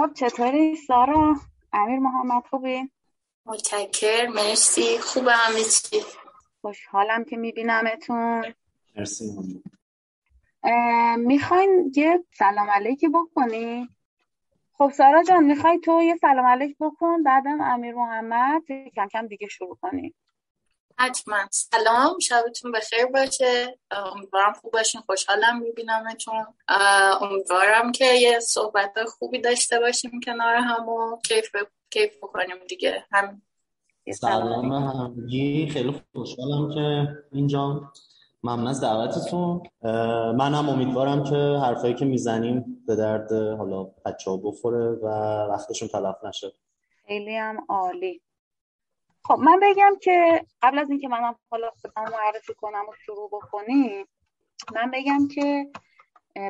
خب چطوری؟ سارا امیر محمد خوبی؟ متکر مرسی. خوبه همه چی خوشحالم که میبینمتون. مرسی. می‌خواین یه سلام علیکی بکنی؟ خب سارا جان می‌خوای تو یه سلام علیک بکن بعدم امیر محمد کم کم دیگه شروع کنی حتما. سلام. شبتون بخیر باشه. امیدوارم خوب باشین. خوشحالم میبینمتون. امیدوارم که یه صحبت خوبی داشته باشیم کنار هم و کیف, کیف بکنیم دیگه. هم. سلام همگی. خیلی خوشحالم که اینجا. ممنون از دعوتتون. منم امیدوارم که حرفایی که می‌زنیم به درد حالا بچه ها بخوره و وقتشون تلف نشه. خیلی هم عالی. خب من بگم که قبل از اینکه منم حالا خودم معرفی کنم و شروع بکنیم من بگم که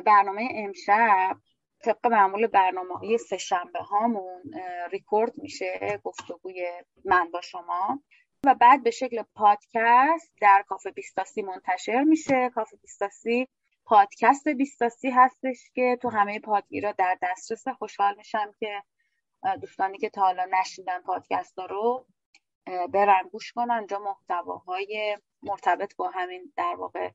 برنامه امشب طبق معمول برنامه های سه شنبه هامون ریکورد میشه گفتگوی من با شما و بعد به شکل پادکست در کافه بیستاسی منتشر میشه. کافه بیستاسی پادکست بیستاسی هستش که تو همه پادگیرا در دسترس خوشحال میشم که دوستانی که تا حالا نشیدن پادکست رو برن گوش کنن اونجا محتواهای مرتبط با همین در واقع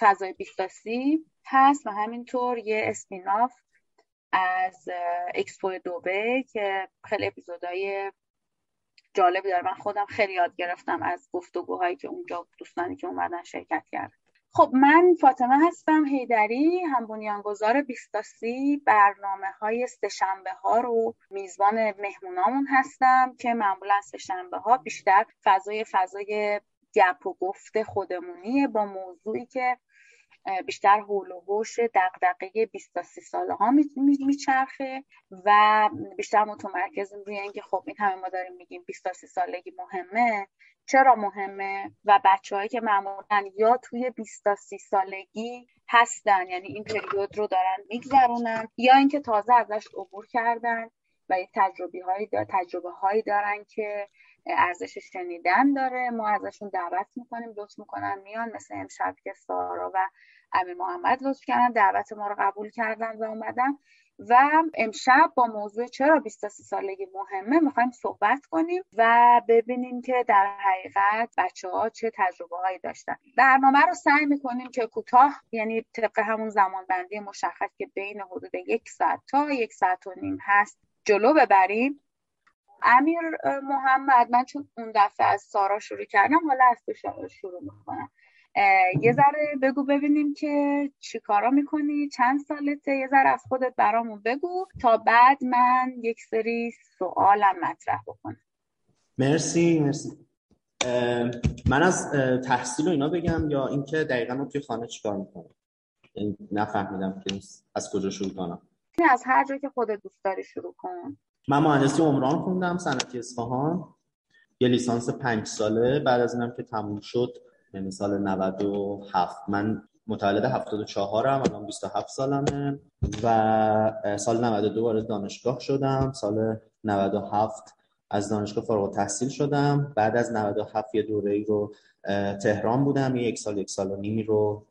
فضای بیستاسی هست و همینطور یه اسپیناف از اکسپو دوبه که خیلی اپیزودهای جالبی داره. من خودم خیلی یاد گرفتم از گفتگوهایی که اونجا دوستانی که اومدن شرکت کردن. خب من فاطمه هستم هیدری هم بنیانگذار بیستاسی برنامه های سهشنبه ها رو میزبان مهمونامون هستم که معمولا سهشنبه ها بیشتر فضای فضای گپ و گفت خودمونیه با موضوعی که بیشتر حول و حوش دقدقه 20 تا 30 ساله ها میچرخه و بیشتر متمرکز روی اینکه خب این همه ما داریم میگیم 20 تا 30 سالگی مهمه. چرا مهمه؟ و بچههایی که معمولا یا توی 20 تا 30 سالگی هستن یعنی این پریود رو دارن میگذرونن یا اینکه تازه ازش عبور کردن و یه تجربه هایی تجربه هایی دارن که ارزش شنیدن داره. ما ازشون دعوت می‌کنیم لطف می‌کنن میان مثل امشب که سارا و امیر محمد لطف کردن دعوت ما رو قبول کردن و اومدن و امشب با موضوع چرا 23 سالگی مهمه می‌خوایم صحبت کنیم و ببینیم که در حقیقت بچه ها چه تجربه هایی داشتن. برنامه رو سعی می‌کنیم که کوتاه یعنی طبق همون زمان بندی مشخص که بین حدود یک ساعت تا یک ساعت و نیم هست جلو ببریم. امیر محمد من چون اون دفعه از سارا شروع کردم حالا از شروع می‌کنم. یه ذره بگو ببینیم که چی کارا می‌کنی. چند سالته؟ یه ذره از خودت برامون بگو تا بعد من یک سری سوالم مطرح بکنم. مرسی مرسی. من از تحصیل و اینا بگم یا اینکه دقیقا رو توی خانه چیکار می‌کنم؟ نفهمیدم که از کجا شروع کنم. از هر جا که خودت دوست داری شروع کن. من مهندسی عمران خوندم صنعتی اصفهان. یه لیسانس پنج ساله. بعد از اینم که تموم شد یعنی سال 97 من متولد 74 م الان 27 سالمه و سال 92 وارد دانشگاه شدم. سال 97 از دانشگاه فارغ تحصیل شدم. بعد از 97 یه دوره ای رو تهران بودم. یک سال یک سال و نیمی رو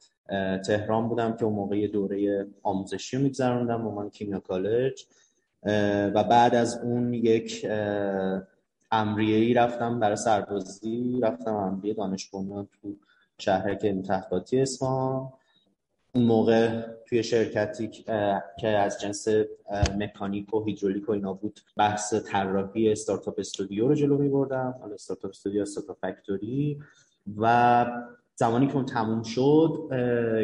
تهران بودم که اون موقع دوره آموزشی رو میگذروندم عنوان کیمیا کالج و بعد از اون یک امریه ای رفتم برای سربازی رفتم امریه دانش تو شهر که تحقیقاتی اصفهان. اون موقع توی شرکتی که از جنس مکانیک و هیدرولیک و اینا بود بحث طراحی استارتاپ استودیو رو جلو می بردم حالا استارتاپ استودیو استارتاپ فکتوری. و زمانی که اون تموم شد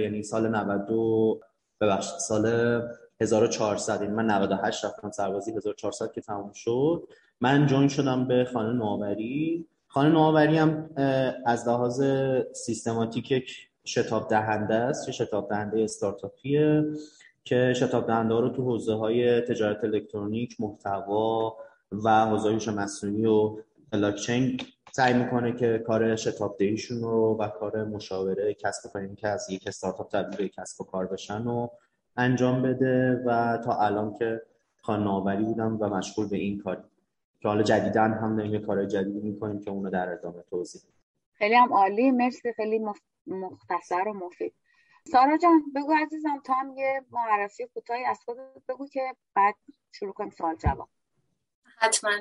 یعنی سال 92 ببخشید سال 1400 یعنی من 98 رفتم سربازی 1400 که تموم شد. من جوین شدم به خانه نوآوری. خانه نوآوری هم از لحاظ سیستماتیک یک شتاب دهنده است. چه شتاب دهنده استارتاپیه که شتاب دهنده رو تو حوزه های تجارت الکترونیک محتوا و حوزه هوش مصنوعی و بلاکچین سعی می‌کنه که کار شتاب دهیشون رو و کار مشاوره کسب و که از یک استارتاپ تبدیل به کسب و کار بشن و انجام بده. و تا الان که خانه بودم و مشغول به این کاری که حالا جدیدا هم داریم یه کار جدیدی می‌کنیم که اونو در ادامه توضیح خیلی هم عالی. مرسی. خیلی مختصر و مفید. سارا جان بگو عزیزم تو هم یه معرفی کوتاهی از خودت بگو که بعد شروع کنیم سوال جواب. حتما.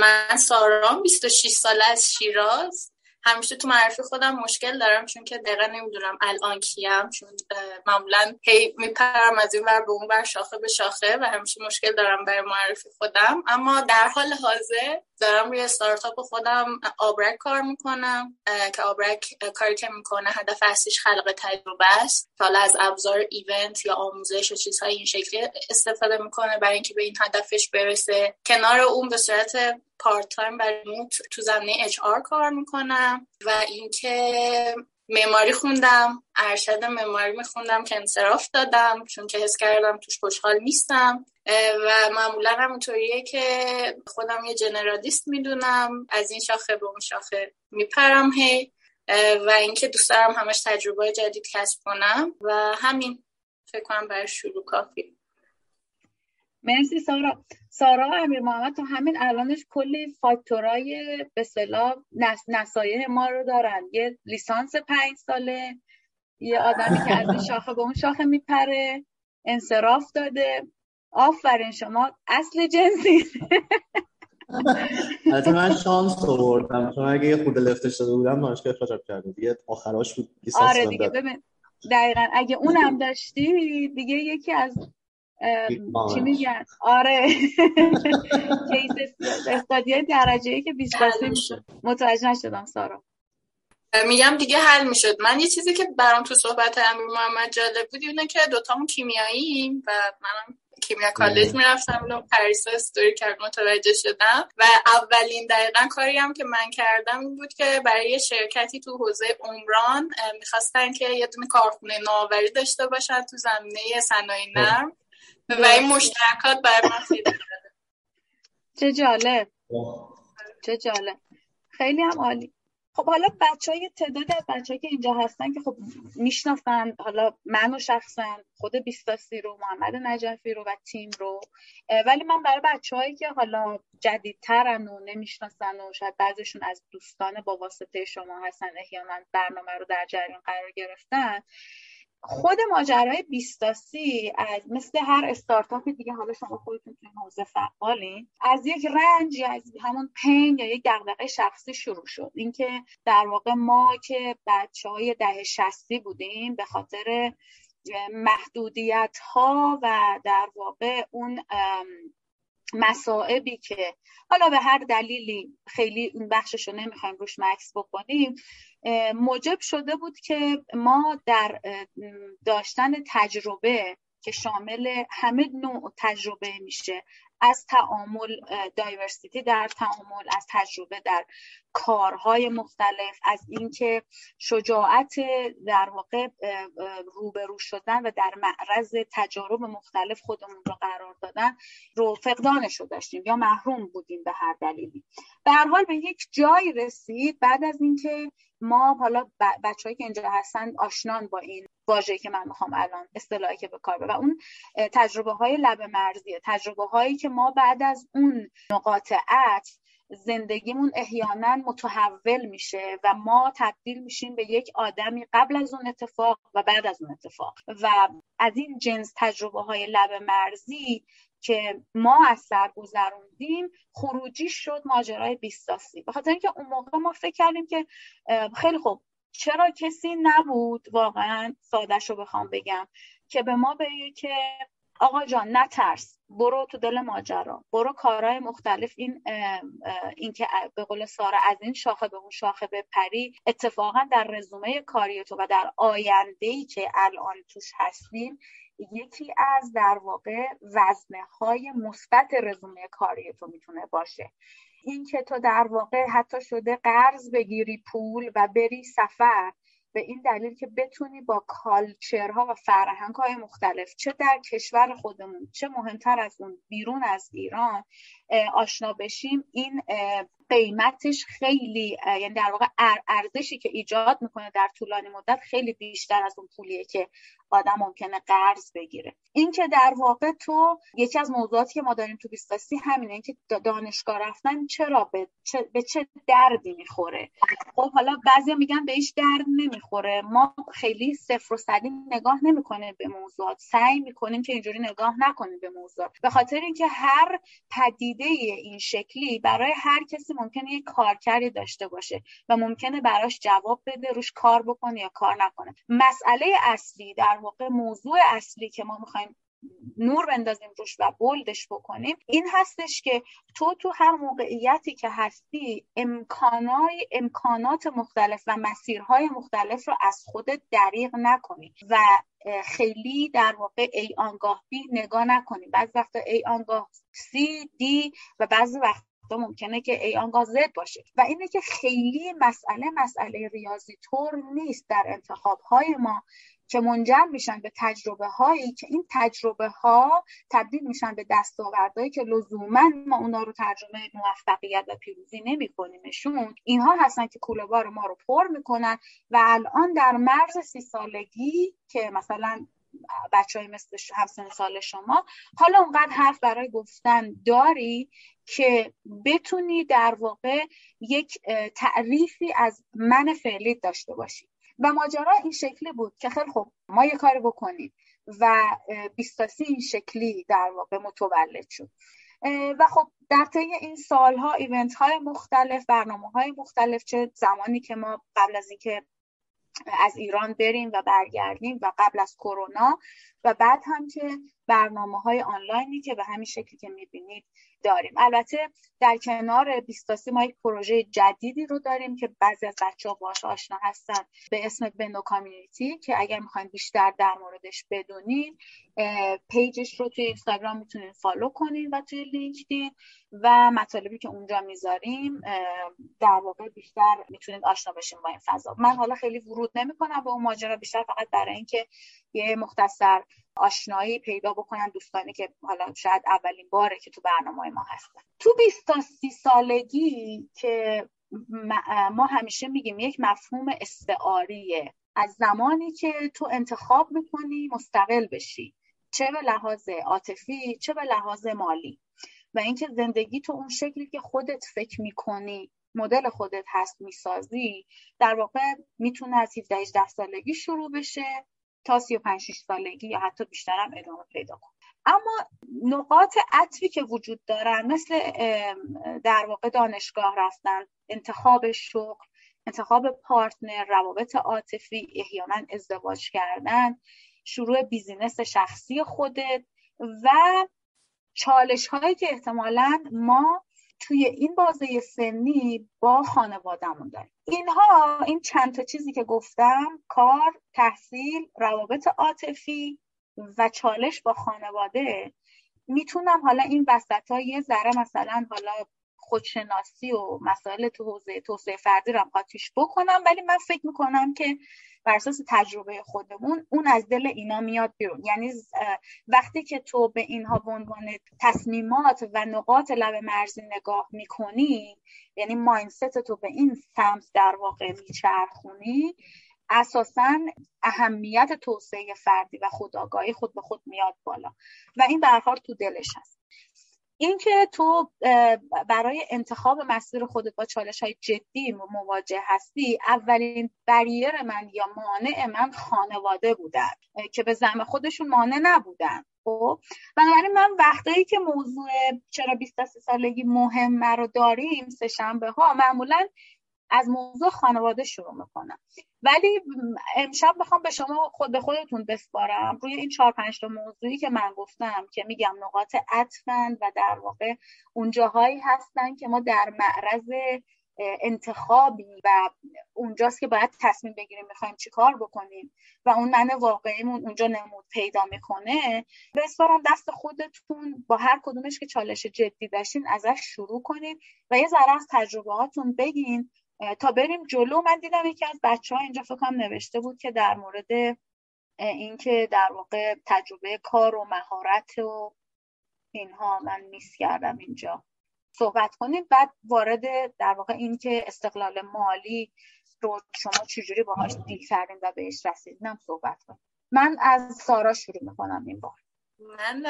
من سارام 26 ساله از شیراز. همیشه تو معرفی خودم مشکل دارم چون که دقیقا نمی‌دونم الان کیم چون معمولا هی میپرم از این ور به اون ور شاخه به شاخه و همیشه مشکل دارم برای معرفی خودم. اما در حال حاضر دارم روی استارتاپ خودم آبرک کار می‌کنم که آبرک کاری که می‌کنه هدف اصلیش خلق تجربه است. حالا از ابزار event یا آموزش و چیزهای این شکلی استفاده می‌کنه برای اینکه به این هدفش برسه. کنار اون به صورت part-time برای تو زمینه HR کار می‌کنم و اینکه معماری خوندم ارشد معماری میخوندم که انصراف دادم چون که حس کردم توش خوشحال نیستم. و معمولا همونطوریه که خودم یه جنرالیست می‌دونم از این شاخه به اون شاخه میپرم هی و اینکه دوست دارم همش تجربه جدید کسب کنم و همین فکر کنم برای شروع کافی. مرسی سارا. سارا امیر محمد تو همین الانش کلی فاکتورای به صلاح نس... نصایح ما رو دارن. یه لیسانس پنج ساله یه آدمی که از این شاخه به اون شاخه میپره انصراف داده. آفرین شما اصل جنسی. حتی من شانس آوردم. چون اگه یه خود لفته شده بودم دانشگاه اخراجم کرده دیگه آخراش بود. آره دیگه ببین دقیقا اگه اونم داشتی دیگه یکی از چی میگن؟ آره. کیس استادیای درجه ای که 20 متوجه نشدم سارا. میگم دیگه حل می‌شد. من یه چیزی که برام تو صحبت امیر محمد جالب بود اینه که دوتامون کیمیاییم و منم کیمیا کالج می‌رفتم اونو پریسا استوری کرد متوجه شدم. و اولین دقیقا کاری هم که من کردم این بود که برای شرکتی تو حوزه عمران می‌خواستن که یه دونه کارخونه نوآوری داشته باشن تو زمینه صنایع نرم. و این مشترکات برای من خیلی چه جالب. چه جالب. خیلی هم عالی. خب حالا بچه های تعداد از بچه که اینجا هستن که خب می‌شناسن حالا منو شخصا خود بیستاسی رو محمد نجفی رو و تیم رو ولی من برای بچه که حالا جدیدترن و نمی‌شناسن و شاید بعضشون از دوستان با واسطه شما هستن احیانا برنامه رو در جریان قرار گرفتن خود ماجرای بیستاسی از مثل هر استارتاپ دیگه حالا شما خودتون توی حوزه فعالین از یک رنج یا از همون پین یا یک دغدغه شخصی شروع شد. اینکه در واقع ما که بچه های ده شستی بودیم به خاطر محدودیت ها و در واقع اون مسائبی که حالا به هر دلیلی خیلی این بخشش رو نمی‌خوایم روش مکس بکنیم موجب شده بود که ما در داشتن تجربه که شامل همه نوع تجربه میشه. از تعامل دایورسیتی در تعامل از تجربه در کارهای مختلف از اینکه شجاعت در واقع روبرو شدن و در معرض تجارب مختلف خودمون رو قرار دادن رو فقدانش رو داشتیم یا محروم بودیم به هر دلیلی. به هر حال به یک جای رسید بعد از اینکه ما حالا بچههایی که اینجا هستن آشنان با این واژه‌ای که من می‌خوام الان اصطلاحی که به کار و اون تجربه های لب مرزیه. تجربه هایی که ما بعد از اون نقاط عطف زندگیمون احیانا متحول میشه و ما تبدیل میشیم به یک آدمی قبل از اون اتفاق و بعد از اون اتفاق. و از این جنس تجربه های لب مرزی که ما از سر گذروندیم خروجی شد ماجرای بیستاسی. به خاطر اینکه اون موقع ما فکر کردیم که خیلی خوب چرا کسی نبود واقعا سادش رو بخوام بگم که به ما بگه که آقا جان نترس برو تو دل ماجرا برو کارهای مختلف این این که به قول سارا از این شاخه به اون شاخه بپری اتفاقا در رزومه کاری تو و در آینده ای که الان توش هستیم یکی از در واقع وزنه های مثبت رزومه کاری تو می‌تونه باشه. این که تو در واقع حتی شده قرض بگیری پول و بری سفر به این دلیل که بتونی با کالچرها و فرهنگ های مختلف چه در کشور خودمون چه مهمتر از اون بیرون از ایران آشنا بشیم. این قیمتش خیلی یعنی در واقع ارزشی که ایجاد می‌کنه در طولانی مدت خیلی بیشتر از اون پولیه که آدم ممکنه قرض بگیره. این که در واقع تو یکی از موضوعاتی که ما داریم تو بیستاسی همینه اینکه دانشگاه رفتن چرا به چه, به چه دردی می‌خوره؟ خب حالا بعضی میگن به هیچ درد نمی‌خوره. ما خیلی صفر و صدی نگاه نمی‌کنه به موضوعات. سعی می‌کنیم که اینجوری نگاه نکنیم به موضوعات. به خاطر اینکه هر پدیده این شکلی برای هر کسی ممکنه یک کارکردی داشته باشه و ممکنه براش جواب بده روش کار بکنه یا کار نکنه. مسئله اصلی در واقع موضوع اصلی که ما می‌خوایم نور بندازیم روش و بولدش بکنیم این هستش که تو تو هر موقعیتی که هستی امکانای امکانات مختلف و مسیرهای مختلف رو از خودت دریغ نکنی و خیلی در واقع ای آنگاه بی نگاه نکنی بعض وقتا ای آنگاه سی دی و بعضی وقت ممکنه که ای آنگاه زد باشه. و اینه که خیلی مسئله مسئله ریاضی طور نیست در انتخاب های ما. که منجر میشن به تجربه هایی که این تجربه ها تبدیل میشن به دستاوردهایی که لزوما ما اونا رو ترجمه موفقیت و پیروزی نمی کنیمشون اینها هستن که کوله بار ما رو پر می‌کنن و الان در مرز سی سالگی که مثلا بچه های مثل همسن سال شما حالا اونقدر حرف برای گفتن داری که بتونی در واقع یک تعریفی از من فعلی داشته باشی. و ماجرا این شکلی بود که خیلی خوب ما یه کاری بکنیم و بیستاسی این شکلی در واقع متولد شد. و خب در طی این سالها ایونت های مختلف برنامه های مختلف چه زمانی که ما قبل از اینکه از ایران بریم و برگردیم و قبل از کرونا و بعد هم که برنامه های آنلاینی که به همین شکلی که می‌بینید داریم. البته در کنار بیستاسی ما یک پروژه جدیدی رو داریم که بعضی از بچه ها باش آشنا هستن به اسم بنو community که اگر می‌خواین بیشتر در موردش بدونین page ش رو توی اینستاگرام می‌تونین فالو کنین و توی لینکدین و مطالبی که اونجا می‌ذاریم در واقع بیشتر می‌تونید آشنا بشین با این فضا. من حالا خیلی ورود نمی‌کنم به اون ماجرا بیشتر فقط برای اینکه یه مختصر آشنایی پیدا بکنن دوستانی که حالا شاید اولین باره که تو برنامه ما هستن. تو 20 تا 30 سالگی که ما همیشه میگیم یک مفهوم استعاریه. از زمانی که تو انتخاب می‌کنی مستقل بشی. چه به لحاظ عاطفی چه به لحاظ مالی. و اینکه زندگی تو اون شکلی که خودت فکر می‌کنی مدل خودت هست می‌سازی در واقع می‌تونه از 17 18 سالگی شروع بشه. تا 35 6 سالگی یا حتی بیشترم ادامه پیدا کنه. اما نقاط عطفی که وجود دارن مثل در واقع دانشگاه رفتن انتخاب شغل انتخاب partner روابط عاطفی احیانا ازدواج کردن شروع business شخصی خودت و چالش هایی که احتمالا ما توی این بازه سنی با خانوادهمون داریم. اینها این چند تا چیزی که گفتم کار تحصیل روابط عاطفی و چالش با خانواده می‌تونم حالا این وسط ها یه ذره مثلا حالا خودشناسی و مسائل تو حوزه توسعه فردی رو قاطیش بکنم. ولی من فکر می‌کنم که بر اساس تجربه خودمون اون از دل اینا میاد بیرون. یعنی وقتی که تو به اینها به عنوان تصمیمات و نقاط لب مرزی نگاه می‌کنی یعنی ماینست تو به این سمت در واقع میچرخونی اساسا اهمیت توسعه فردی و خودآگاهی خود به خود میاد بالا. و این به تو دلش هست. اینکه تو برای انتخاب مسیر خودت با چالش های جدی مواجه هستی اولین بریر من یا مانع من خانواده بودن که به زم خودشون مانع نبودن خب؟ بنابراین من وقتایی که موضوع چرا 23 سالگی مهم رو داریم سه شنبه ها معمولا از موضوع خانواده شروع می‌کنم. ولی امشب می‌خوام به شما خود به خودتون بسپارم روی این چهار پنج تا موضوعی که من گفتم که میگم نقاط عطفن و در واقع اونجاهایی هستن که ما در معرض انتخابی و اونجاست که باید تصمیم بگیریم می‌خوایم چی کار بکنیم و اون من واقعیمون اونجا نمود پیدا می‌کنه بسپارم دست خودتون با هر کدومش که چالش جدی داشتین ازش شروع کنید و یه ذره از تجربهاتون بگین تا بریم جلو من دیدم یکی از بچه ها اینجا فکرم نوشته بود که در مورد اینکه در واقع تجربه کار و مهارت و اینها من میس کردم اینجا. صحبت کنید بعد وارد در واقع این که استقلال مالی رو شما چجوری باهاش دیل کردین و بهش رسیدین صحبت کنید. من از سارا شروع می‌کنم این بار. من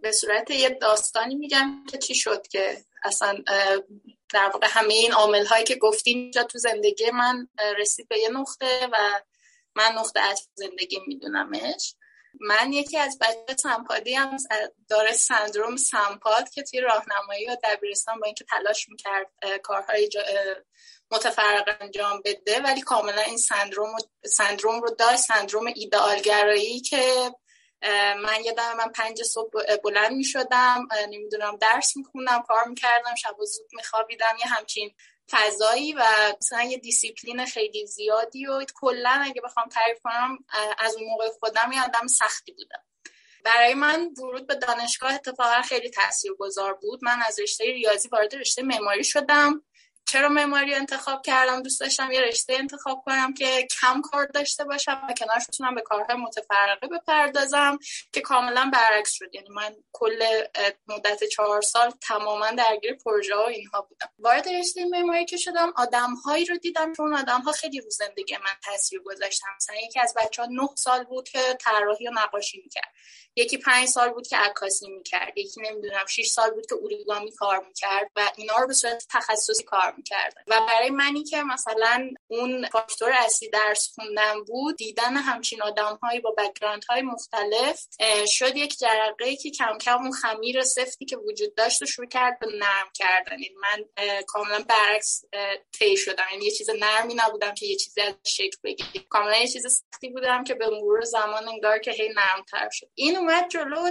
به صورت یه داستانی میگم که چی شد که اصلا در واقع همه این عامل هایی که گفتیم جا تو زندگی من رسید به یه نقطه و من نقطه از زندگی میدونمش. من یکی از بچه سمپادی هم داره سندروم سمپاد که توی راهنمایی و دبیرستان با اینکه تلاش می‌کرد کارهای متفرق انجام بده ولی کاملا این سندروم, سندروم رو داشت سندروم ایدئالگرایی که من یادم من پنج صبح بلند می شدم نمی‌دونم درس میخوندم کار می‌کردم شب و زود میخوابیدم یه همچین فضایی و مثلا یه دیسیپلین خیلی زیادی و کلا اگه بخوام تعریف کنم از اون موقع خودم یه آدم سختی بودم. برای من ورود به دانشگاه اتفاقا خیلی تاثیرگذار بود. من از رشته ریاضی وارد رشته معماری شدم. چرا معماری انتخاب کردم؟ دوست داشتم یه رشته انتخاب کنم که کم کار داشته باشم و کنارش بتونم به کارهای متفرقه بپردازم که کاملا برعکس شد. یعنی من کل مدت چهار سال تماما درگیر پروژه و اینها بودم. وارد رشته معماری که شدم آدمهایی رو دیدم که اون آدمها خیلی رو زندگی من تاثیر گذاشتن. مثلا یکی از بچه ها نه سال بود که طراحی و نقاشی می‌کرد. یکی پنج سال بود که عکاسی می‌کرد. یکی نمی‌دونم شش سال بود که اوریگامی کار می‌کرد و اینا رو به صورت تخصصی کار می‌کردن. و برای منی که مثلا اون فاکتور اصلی درس خوندن بود دیدن همچین آدمهایی با background های مختلف شد یک جرقه که کم کم اون خمیر سفتی که وجود داشت و شروع کرد به نرم کردن. یعنی من کاملا برعکس طی شدم. یعنی یه چیز نرمی نبودم که یه چیزی از شکل بگیره کاملا یه چیز سختی بودم که به مرور زمان انگار که هی نرمتر شد. این اومد جلو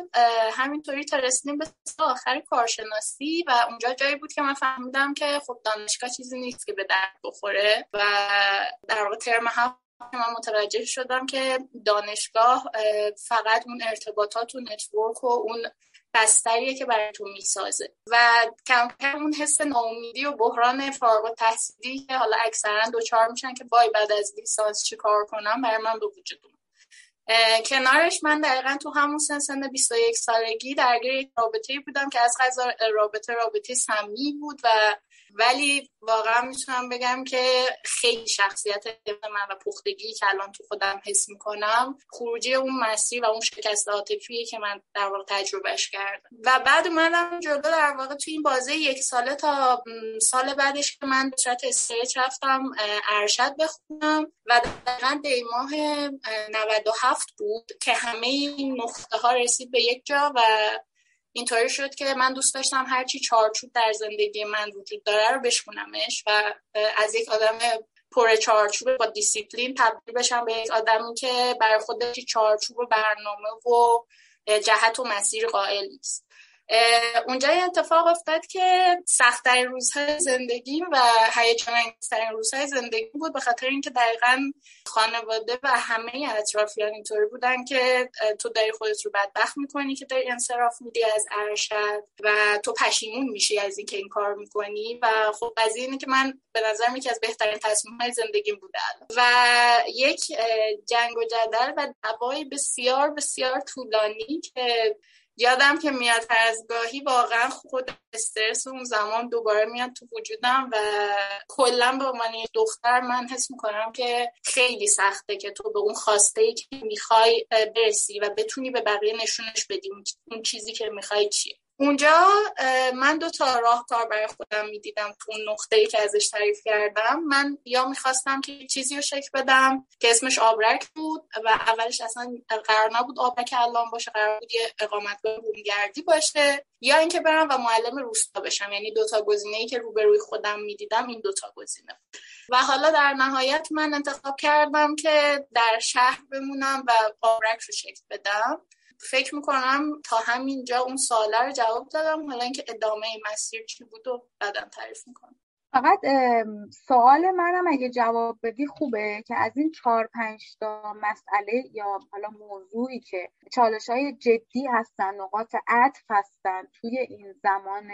همینطوری تا رسیدیم به آخر کارشناسی و اونجا جایی بود که من فهمیدم که خب دانشگاه چیزی نیست که به درد بخوره و در واقع ترم هفت من متوجه شدم که دانشگاه فقط اون ارتباطات و network و اون بستریه که برای تو می‌سازه. و کم کم اون حس ناامیدی و بحران فارغ تحصیلی که حالا اکثرا دوچار میشن که وای بعد از لیسانس چی کار کنم برای من به وجود کنارش من دقیقا تو همون سن سن 21 سالگی درگیر یک رابطه بودم که از قضا رابطه رابطه سمی بود و ولی واقعا می‌تونم بگم که خیلی شخصیت من و پختگی که الان تو خودم حس می‌کنم خروجی اون مسیر و اون شکست عاطفیه که من در واقع تجربهش کردم. و بعد اومدم جلو در واقع تو این بازه یک ساله تا سال بعدش که من به صورت استریچ رفتم ارشد بخونم و دقیقا دی ماه 97 بود که همه این نقطه ها رسید به یک جا و اینطوری شد که من دوست داشتم هرچی چارچوب در زندگی من وجود داره رو بشکنمش و از یک آدم پر چارچوب با دیسیپلین تبدیل بشم به یک آدمی که برای خودش چارچوب و برنامه و جهت و مسیر قائل نیست. اونجا اتفاق افتاد که سختترین روزهای زندگی و هیجان انگیزترین روزهای زندگی بود به خاطر اینکه دقیقا خانواده و همه اطرافیان اینطوری بودن که تو داری خودت رو بدبخت می‌کنی که داری انصراف میدی از ارشد و تو پشیمون میشی از اینکه این کار می‌کنی و خب از اینه که من به نظر یکی از بهترین تصمیم های زندگیم بوده و یک جنگ و جدل و دعوای بسیار بسیار طولانی که یادم که میاد از گاهی واقعا خود استرس اون زمان دوباره میاد تو وجودم و کلا به عنوان دختر من حس می‌کنم که خیلی سخته که تو به اون خواسته ای که می‌خوای برسی و بتونی به بقیه نشونش بدی. اون چیزی که می‌خوای چیه؟ اونجا من دو تا راهکار برای خودم می‌دیدم تو اون نقطه ای که ازش تعریف کردم. من یا می‌خواستم که چیزی رو شکل بدم که اسمش آبرک بود و اولش اصلا قرار نبود آبرک الان باشه قرار بود یه اقامتگاه بومگردی باشه یا اینکه برم و معلم روستا بشم. یعنی دوتا گزینه ای که روبروی خودم می‌دیدم این دوتا گزینه و حالا در نهایت من انتخاب کردم که در شهر بمونم و آبرک رو شکل بدم. فکر می‌کنم تا همینجا اون سواله رو جواب دادم. حالا اینکه ادامه مسیر چی بود و بعدا تعریف می‌کنم. فقط سوال منم اگه جواب بدی خوبه که از این چهار پنج تا مسئله یا حالا موضوعی که چالش های جدی هستن نقاط عطف هستن توی این زمان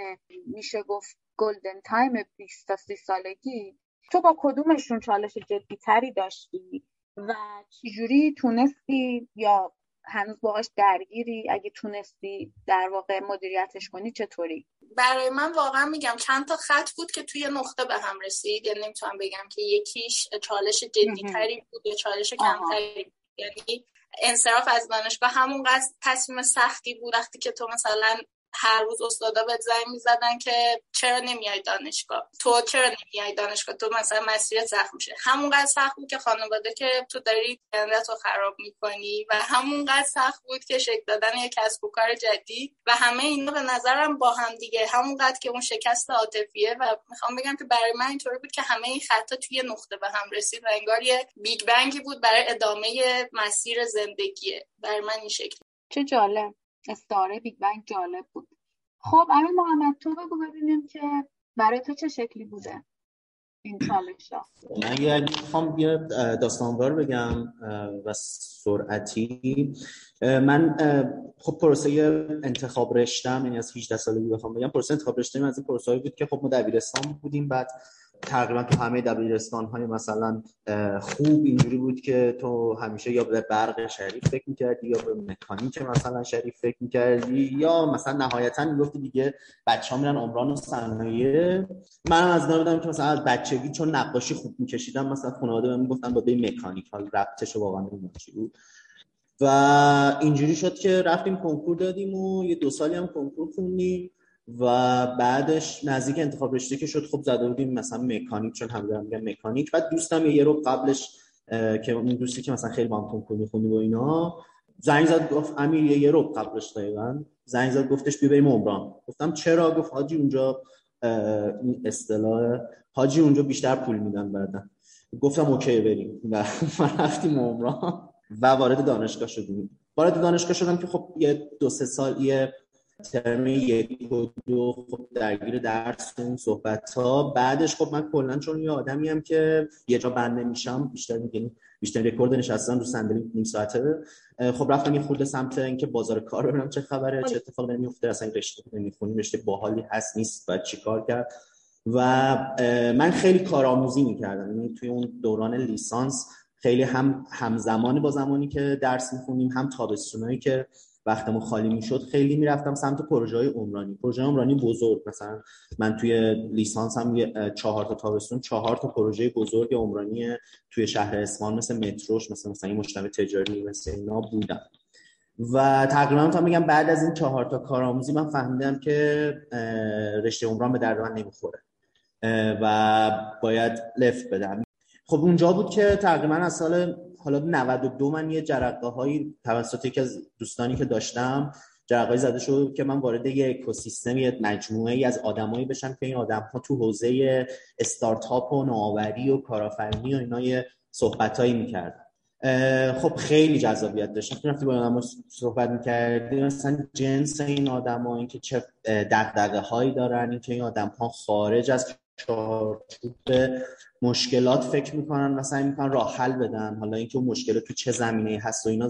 میشه گفت golden time 20 تا 30 سالگی تو با کدومشون چالش جدی تری داشتی و چجوری تونستی یا هنوز باهاش درگیری؟ اگه تونستی در واقع مدیریتش کنی چطوری؟ برای من واقعا میگم چند تا خط بود که توی نقطه به هم رسید. یعنی نمی‌تونم بگم که یکیش چالش جدی تری بود یا چالش کمتری یعنی انصراف از دانشگاه همونقدر تصمیم سختی بود. وقتی که تو مثلا هر روز استادا به زنگ می‌زدن که چرا نمیای دانشگاه؟ تو چرا نمیای دانشگاه؟ تو مثلا مسیر سخت میشه. همونقدر سخت بود که خانواده که تو داری رو خراب می‌کنی و همونقدر سخت بود که شکل دادن یک کسب و کار جدید و همه اینا به نظرم با هم دیگه. همونقدر که اون شکست عاطفیه و می‌خوام بگم که برای من اینطوری بود که همه این خطا توی نقطه به هم رسید و انگار یه بیگ بنگی بود برای ادامه مسیر زندگیه. برای من این شکل. چه جالب. استعاره بیگ بنگ جالب بود. خب امیر محمد تو بگو ببینیم که برای تو چه شکلی بوده این چالش من اگر می‌خوام یه داستانوار بگم و سرعتی من خب پروسه انتخاب رشتم یعنی از 18 سالگی بخوام بگم پروسه انتخاب رشتم از این پروسه بود که خب ما دبیرستان بودیم بعد تقریبا تو همه دبیرستان های مثلا خوب اینجوری بود که تو همیشه یا به برق شریف فکر می‌کردی یا به مکانیک مثلا شریف فکر می‌کردی یا مثلا نهایتا می‌گفتی دیگه بچه ها میرن عمران و صنایع. منم از اینا بودم که مثلا از بچگی چون نقاشی خوب میکشیدم مثلا خانواده بهم می‌گفتن با به مکانیک حال ربطش واقعا نمی‌دونم چی بود. و اینجوری شد که رفتیم کنکور دادیم و یه دو سالی هم کنکور خوندیم. و بعدش نزدیک انتخاب رشته که شد خب زده بودیم مثلا مکانیک چون هم دارم میگم مکانیک. بعد دوستم یه رو قبلش که اون دوستی که مثلا خیلی با هم کنکور می‌خونی و اینا زنگ زد گفت امیر یه رو قبلش دقیقا. زنگ زد گفتش بیا بریم عمران. گفتم چرا؟ گفت حاجی اونجا این اصطلاح حاجی اونجا بیشتر پول میدن بعدن گفتم اوکی بریم. و رفتیم عمران. و وارد دانشگاه شدیم. وارد دانشگاه شدم که خب یه دو سه سال یه ترم یک و دو خب درگیر درس این صحبت ها بعدش خب من کلا چون یه آدمی هم که یه جا بند نمیشم بیشتر میگن بیشتر رکورد نشستن رو صندلی نیم ساعته. خب رفتم یه خورده سمت اینکه بازار کار ببینم چه خبره چه اتفاقی میفته اصلا رشته نمی‌خونیم رشته باحالی هست نیست و چیکار کرد. و من خیلی کارآموزی می‌کردم. یعنی توی اون دوران لیسانس خیلی هم همزمان با زمانی که درس می‌خونیم هم تابستونایی که وقتمون خالی می‌شد خیلی می‌رفتم سمت پروژه های عمرانی. پروژه عمرانی بزرگ مثلا من توی لیسانس هم چهار تا تابستون چهار تا پروژه بزرگ عمرانی توی شهر اسمان مثل متروش مثل مثلا این مجتمع تجاری مثل اینا بودم. و تقریبا تا میگم بعد از این چهار تا کارآموزی من فهمیدم که رشته عمران به درد من نمی‌خوره. و باید لفت بدم. خب اونجا بود که تقریبا از سال حالا 92 من یه جرقه هایی توسط یکی از دوستانی که داشتم جرقه زده شد که من وارد یه اکوسیستم یه مجموعه ای از آدمایی بشم که این آدم ها تو حوزه استارتاپ و نوآوری و کارآفرینی و اینا یه صحبتایی می‌کردن. خب خیلی جذابیت داشت. وقتی با آدم صحبت می‌کردی مثلا جنس این آدم ها این که چه دقدقه هایی دارن این که این آدم ها خارج از چارچوب مشکلات فکر می‌کنن و سعی می‌کنن راه حل بدن. حالا اینکه اون مشکل تو چه زمینه هست و اینا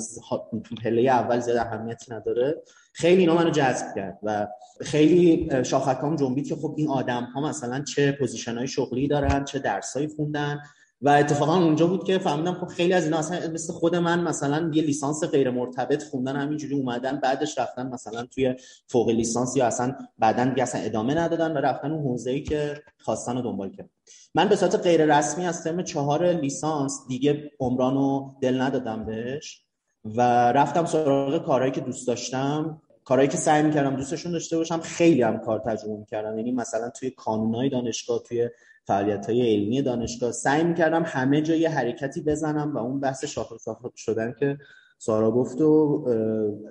تو پله اول زیاد اهمیتی نداره. خیلی اینا منو جذب کرد و خیلی شاخکام جنبید که خب این آدم ها مثلا چه position های شغلی دارن چه درسایی خوندن. و اتفاقا اونجا بود که فهمیدم خب خیلی از اینا اصلا مثل خود من مثلا یه لیسانس غیر مرتبط خوندن همینجوری اومدن بعدش رفتن مثلا توی فوق لیسانس یا اصلا بعدا دیگه اصلا ادامه ندادن و رفتن اون حوزه‌ای که خواستن رو دنبال کرد. من به صورت غیر رسمی از ترم چهار لیسانس دیگه عمران رو دل ندادم بهش و رفتم سراغ کارهایی که دوست داشتم. کارهایی که سعی می‌کردم دوستشون داشته باشم خیلی هم کار تجربه می‌کردم یعنی مثلا توی کانونهای دانشگاه توی فعالیت های علمی دانشگاه سعی می‌کردم همه جای حرکتی بزنم و اون بحث شاخر شاخر شدن که سارا گفت و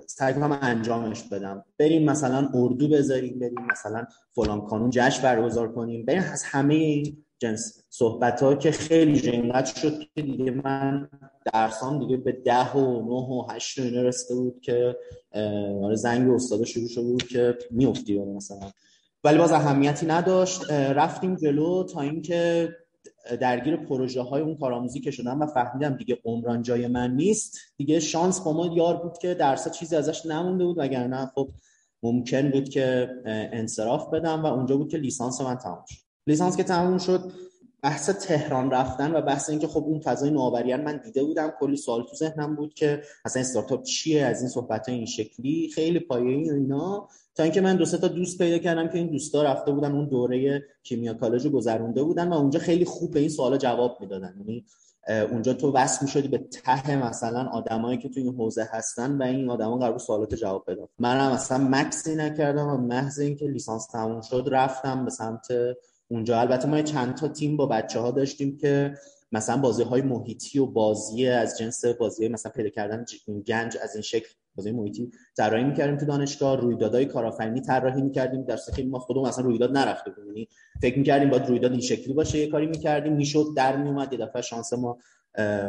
سعی کنم انجامش بدم. بریم مثلا اردو بذاریم بریم مثلا فلان کانون جشن برگزار کنیم. بریم از همه این جنس صحبت ها که خیلی جنگت شد که دیگه من درسام دیگه به ده و نه و هشت و اینه رسته بود که آره زنگ استادا شروع شده بود که میفتی مثلا. ولی باز اهمیتی نداشت. رفتیم جلو تا اینکه درگیر پروژه های اون کارآموزی که شدم و فهمیدم دیگه عمران جای من نیست دیگه شانس با ما یار بود که درس چیزی ازش نمونده بود وگرنه خب ممکن بود که انصراف بدم و اونجا بود که لیسانس من تمام شد. لیسانس که تموم شد بحث تهران رفتن و بحث اینکه خب اون فضای نوآوری من دیده بودم. کلی سوال تو ذهنم بود که اصلا استارتاپ چیه از این صحبت این شکلی خیلی پایه‌ای اینا. تا اینکه من دو تا دوست پیدا کردم که این دوستا رفته بودن اون دوره کیمیا کالج رو گذرونده بودن و اونجا خیلی خوب به این سوالا جواب می‌دادن. یعنی اونجا تو وصل می‌شدی به ته مثلا آدمایی که تو این حوزه هستن و این آدما قرار سوالات جواب بدن. منم اصلا مکسی نکردم و محض اینکه لیسانس تموم شد رفتم به سمت اونجا. البته ما چند تا تیم با بچه ها داشتیم که مثلا بازی های محیطی و بازی از جنس بازی مثلا پیدا کردن گنج از این شکل بازی محیطی طراحی می‌کردیم تو دانشگاه رویدادهای کارآفرینی طراحی می‌کردیم در که ما خودمون مثلا رویداد نرفته بودیم. یعنی فکر می‌کردیم باید رویداد این شکلی باشه یه کاری می‌کردیم می‌شد در میومد یه دفعه شانس ما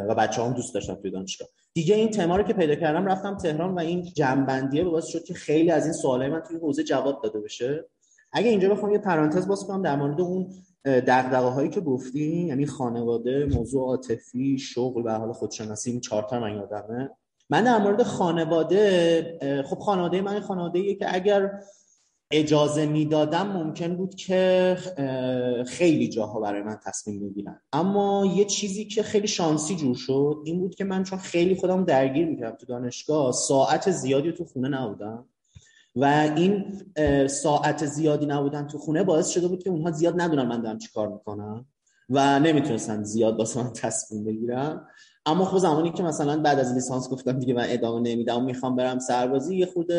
و بچه هم دوست داشتم توی دانشگاه. دیگه این تما رو که پیدا کردم رفتم تهران و این جنبندیه باعث شد که خیلی از این سوالای من توی حوزه جواب داده بشه. اگه اینجا بخوام یه پرانتز باز کنم در مورد اون دغدغه هایی که گفتی یعنی خانواده موضوع عاطفی شغل و حال خودشناسی این چهار تا من یادمه. من در مورد خانواده خب خانواده من خانواده که اگر اجازه می‌دادم ممکن بود که خیلی جاها برای من تصمیم بگیرن. اما یه چیزی که خیلی شانسی جور شد این بود که من چون خیلی خودم درگیر می‌کردم تو دانشگاه ساعت زیادی تو خونه نبودم. و این ساعت زیادی نبودن تو خونه باعث شده بود که اونها زیاد ندونن من دارم چی کار می‌کنم و نمی‌تونستن زیاد واسه من تصمیم بگیرم اما خب زمانی که مثلا بعد از لیسانس گفتم دیگه من ادامه نمیدم می‌خوام برم سربازی یه خود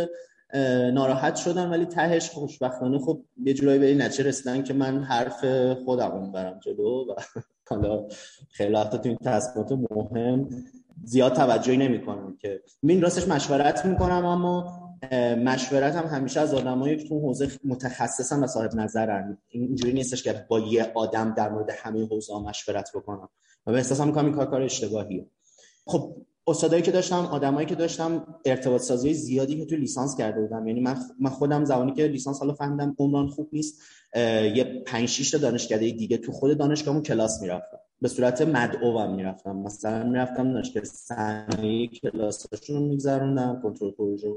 ناراحت شدم ولی تهش خوشبختانه خب یه جورایی به این نتیجه رسیدن که من حرف خودم برم جلو و حالا خیلی وقتا تو این تصمیمات مهم زیاد توجهی نمی‌کنم که من راستش مشورت می‌کنم اما مشورت هم همیشه از آدمایی که تو حوزه متخصصن و صاحب نظرن. اینجوری نیستش که با یه آدم در مورد همه حوزه مشورت بکنم و به احساس می‌کنم این کار کار اشتباهیه. خب استادایی که داشتم آدمایی که داشتم ارتباط سازی زیادی که تو لیسانس کرده بودم. یعنی من خودم زمانی که لیسانس حالا فهمیدم عمران خوب نیست یه 5 6 تا دانشکده دیگه تو خود دانشگاهمون کلاس می‌رفتم. به صورت مدعو هم می‌رفتم. مثلا می‌رفتم دانشگاه صنایع کلاساشون رو میگذروندم کنترل پروژه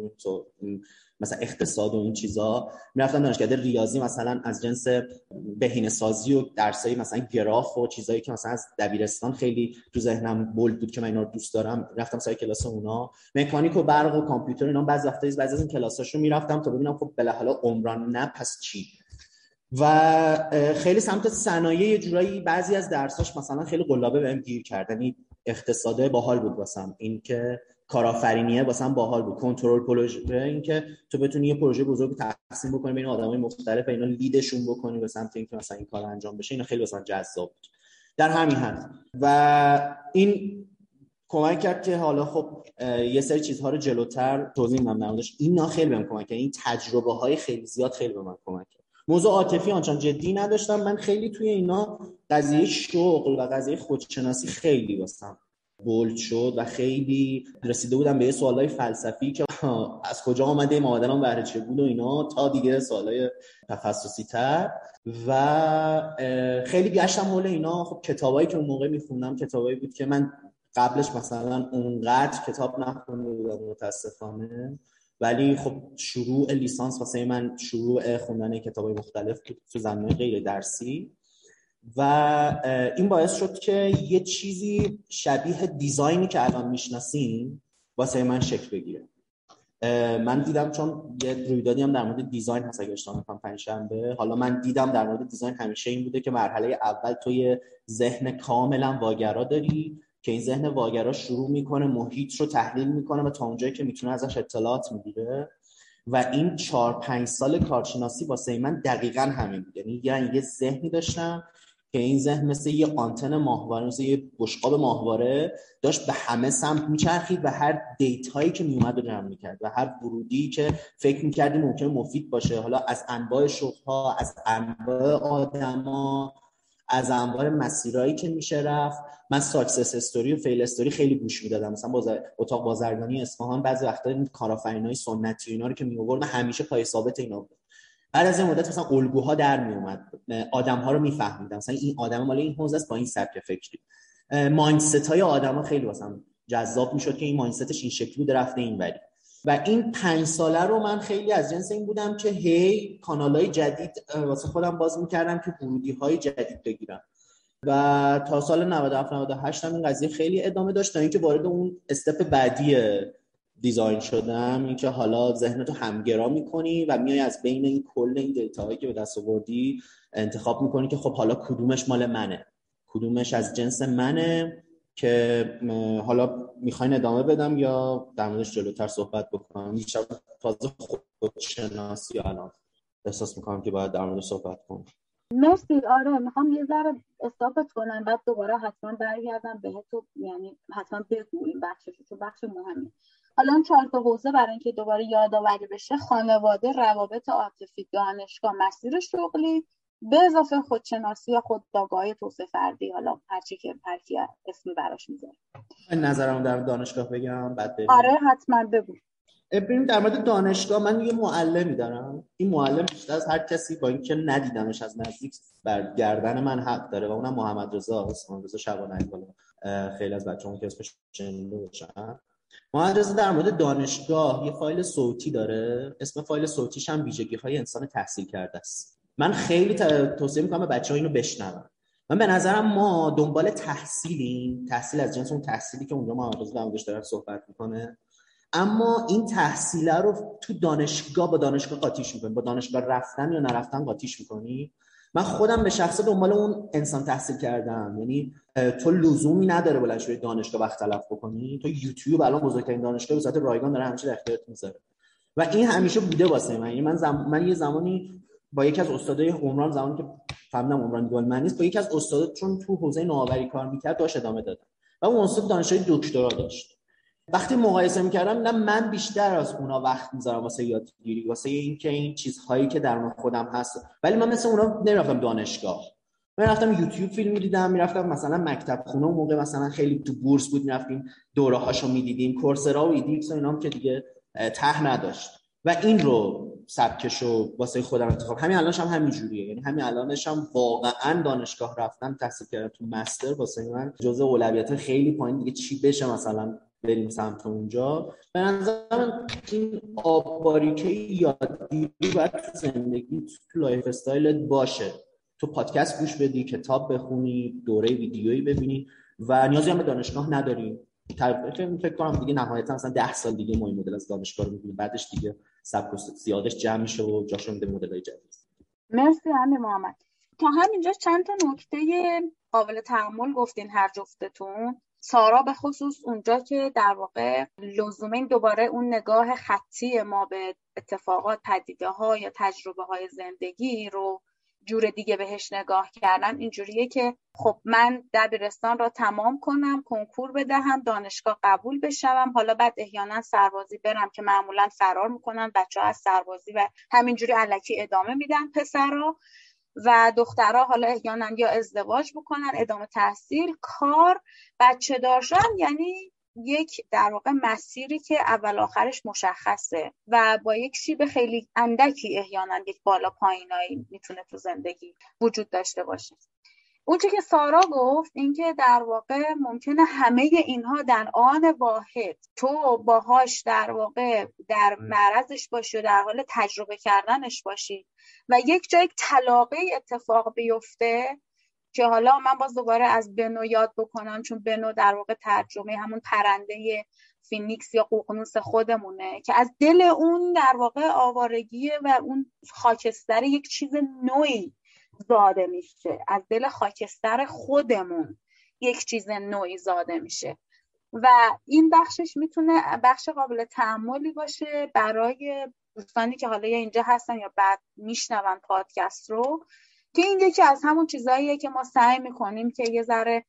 مثلا اقتصاد و این چیزا. می‌رفتم دانشکده ریاضی مثلا از جنس بهینه سازی و درسایی مثلا گراف و چیزایی که مثلا از دبیرستان خیلی تو ذهنم بولد بود که من اینا رو دوست دارم. رفتم سای کلاس اونا. مکانیک و برق و کامپیوتر اینا بعضی وقتا بعضی از این کلاساشو می‌رفتم تا ببینم خب بالاخره عمران نه پس چی؟ و خیلی سمت صنایع یه جورایی بعضی از درساش مثلا خیلی قلابه بهم گیر کردن. این اقتصاده باحال بود واسم. این که کارآفرینیه واسم باحال بود. کنترل پروژه این که تو بتونی یه پروژه بزرگ تقسیم بکنی بین آدمای مختلف اینا لیدشون بکنی به سمت اینکه مثلا این کار انجام بشه. اینا خیلی واسم جذاب بود. در همین حد. و این کمک کرد که حالا خب یه سری چیزها رو جلوتر توضیح بدم اینا خیلی بهم کمک کرد. این تجربه های خیلی زیاد خیلی به من کمک کرد. موضوع عاطفی آنچان جدی نداشتم. من خیلی توی اینا قضیه شغل و قضیه خودشناسی خیلی واسم بولد شد و خیلی رسیده بودم به یه سوالای فلسفی که از کجا آمده این آدم بهره چه بود و اینا تا دیگه سوالای تخصصی تر. و خیلی گشتم حول اینا. خب کتابایی که اون موقع میخوندم کتابایی بود که من قبلش مثلا اونقدر کتاب نخونده بودم متاسفانه. ولی خب شروع لیسانس واسه من شروع خوندن کتاب مختلف تو زمینه غیر درسی و این باعث شد که یه چیزی شبیه دیزاینی که الان می‌شناسیم واسه من شکل بگیره. من دیدم چون یه رویدادی هم در مورد دیزاین هست اگه اشتباه نکنم پنجشنبه. حالا من دیدم در مورد دیزاین همیشه این بوده که مرحله اول تو یه ذهن کاملا واگرا داری که این ذهن واگرا شروع می‌کنه محیط رو تحلیل می‌کنه و تا اونجایی که می‌تونه ازش اطلاعات می‌گیره. و این چهار پنج سال کارشناسی واسه من دقیقا همین بود. یعنی یه ذهنی داشتم که این ذهن مثل یه آنتن ماهواره مثل یه بشقاب ماهواره داشت به همه سمت میچرخید و هر data یی که میومد رو جمع می‌کرد و هر ورودی که فکر می‌کردی ممکن مفید باشه. حالا از انواع شغلها از انواع آدما از انواع مسیرایی که میشه رفت. من success story و fail story خیلی گوش می‌دادم. مثلا باز... اتاق بازرگانی اصفهان بعضی وقتا این کارآفرینای سنتی اینا رو که میآورد همیشه پای ثابت اینا بود. بعد از این مدت مثلا الگوها در می اومد آدم ها رو میفهمیدم. مثلا این آدم مال این حوزه است با این سبک فکری. مایندست های آدما خیلی واسم جذاب می‌شد که این مایندستش این شکلی بوده رفته این وری. و این پنج ساله رو من خیلی از جنس این بودم که هی کانال های جدید واسه خودم باز می‌کردم که ورودی های جدید بگیرم. و تا سال 97 98 هم این قضیه خیلی ادامه داشت تا اینکه وارد اون استپ بعدی دیزاین شدم اینکه حالا ذهنتو همگرا می‌کنی و میای از بین این کل این دیتاهایی که به دست آوردی انتخاب می‌کنی که خب حالا کدومش مال منه. کدومش از جنس منه که حالا می‌خواین ادامه بدم یا در موردش جلوتر صحبت بکنم؟ میشه تازه خودشناسی الان. احساس می‌کنم که باید در مورد صحبت کنم. مرسی. آره می‌خوام یه ذره استاپت کنم بعد دوباره حتما برگردم بهت یعنی حتما بگو این بخشش چون بخش مهمه. حالا اون چهار تا حوزه برای اینکه دوباره یادآوری بشه خانواده روابط عاطفی دانشگاه مسیر شغلی به اضافه خودشناسی یا خودآگاهی توسعه فردی. حالا هرچی که هرکی اسمی براش می‌ذاره. نظرم در دانشگاه بگم بعد آره حتما بگو. بریم در مورد دانشگاه من یه معلمی دارم. این معلم بیشتر از هر کسی با اینکه ندیدمش از نزدیک بر گردن من حق داره و اونم محمد رضا محمد رضا شبانه خیلی از بچه‌ها که اسمش شنیده باشن. رضا در مورد دانشگاه یه فایل صوتی داره. اسم فایل صوتیش هم ویژگی های انسان تحصیل کرده است. من خیلی توصیه می‌کنم به بچه ها اینو بشنون. من به نظرم ما دنبال تحصیلیم. تحصیل از جنس اون تحصیلی که اونجا رضا در داره صحبت می‌کنه. اما این تحصیل رو تو دانشگاه با دانشگاه قاطیش می‌کنی. با دانشگاه رفتن یا نرفتن قاطیش می‌کنی؟ من خودم به شخصه دنبال اون انسان تحصیل کردم. یعنی تو لزومی نداره بلند شوی دانشگاه وقت تلف بکنی. تو یوتیوب الان بزرگترین دانشگاه به صورت رایگان داره همیشه در اختیارت می‌ذاره. و این همیشه بوده واسه من. یعنی من زم... من یه زمانی با یکی از استادای عمران زمانی که فهمیدم عمران گلمن نیست با یکی از استادا چون تو حوزه نوآوری کار می‌کرد داشت ادامه دادم و اون استاد دانشگاه دکترا داشت. وقتی مقایسه می‌کردم نه من بیشتر از اونا وقت می‌ذارم واسه یادگیری واسه اینکه این چیزهایی که در خودم هست. ولی من مثل اونا نمی‌رفتم دانشگاه. من رفتم یوتیوب فیلم می‌دیدم می‌رفتم مثلا مکتب خونه و موقع مثلا خیلی تو بورس بود می‌رفتیم دوره هاشو می‌دیدیم کورسرا و ایدیکس و اینام که دیگه ته نداشت. و این رو سبکشو واسه خودم انتخاب. همین الانش هم همین جوریه یعنی همین الانش هم واقعا دانشگاه رفتن تحصیل کردن تو مستر. واسه من جزء اولویت خیلی پایین. دیگه چی بشه مثلا؟ بریم سمت اونجا. به نظر این آباریکه یادگیری باید تو زندگی تو lifestyle ت باشه. تو پادکست گوش بدی کتاب بخونی دوره ویدیویی ببینی و نیازی هم به دانشگاه نداری. فکر کنم دیگه نهایتا مثلا ده سال دیگه ما مدل از دانشگاه رو می‌بینیم. بعدش دیگه سبک زیادش جمع میشه و جاشو میده مدل های جدید. مرسی امیر محمد. تا همینجا چند تا نکته قابل تأمل گفتین هر جفتتون؟ سارا به خصوص اونجا که در واقع لزومه دوباره اون نگاه خطی ما به اتفاقات پدیده ها یا تجربه های زندگی رو جور دیگه بهش نگاه کردن اینجوریه که خب من دبیرستان را تمام کنم کنکور بدهم دانشگاه قبول بشم حالا بعد احیانا سربازی برم که معمولا فرار می‌کنن بچه ها از سربازی و همینجوری علکی ادامه میدن پسرها و دخترها حالا احیانا یا ازدواج بکنن ادامه تحصیل کار بچه دارشن یعنی یک در واقع مسیری که اول آخرش مشخصه و با یک شیب خیلی اندکی احیانا یک بالا پایینایی می‌تونه تو زندگی وجود داشته باشه. اونچه که سارا گفت اینکه در واقع ممکنه همه اینها در آن واحد تو باهاش در واقع در معرضش باشی و در حال تجربه کردنش باشی و یک جای تلاقی اتفاق بیفته که حالا من باز دوباره از بنو یاد بکنم چون بنو در واقع ترجمه همون پرنده phoenix یا ققنوس خودمونه که از دل اون در واقع آوارگیه و اون خاکستر یک چیز نوعی زاده میشه. از دل خاکستر خودمون یک چیز نوعی زاده میشه. و این بخشش می‌تونه بخش قابل تعملی باشه برای دوستانی که حالا یا اینجا هستن یا بعد میشنون پادکست رو که این یکی از همون چیزهاییه که ما سعی می‌کنیم که یه ذره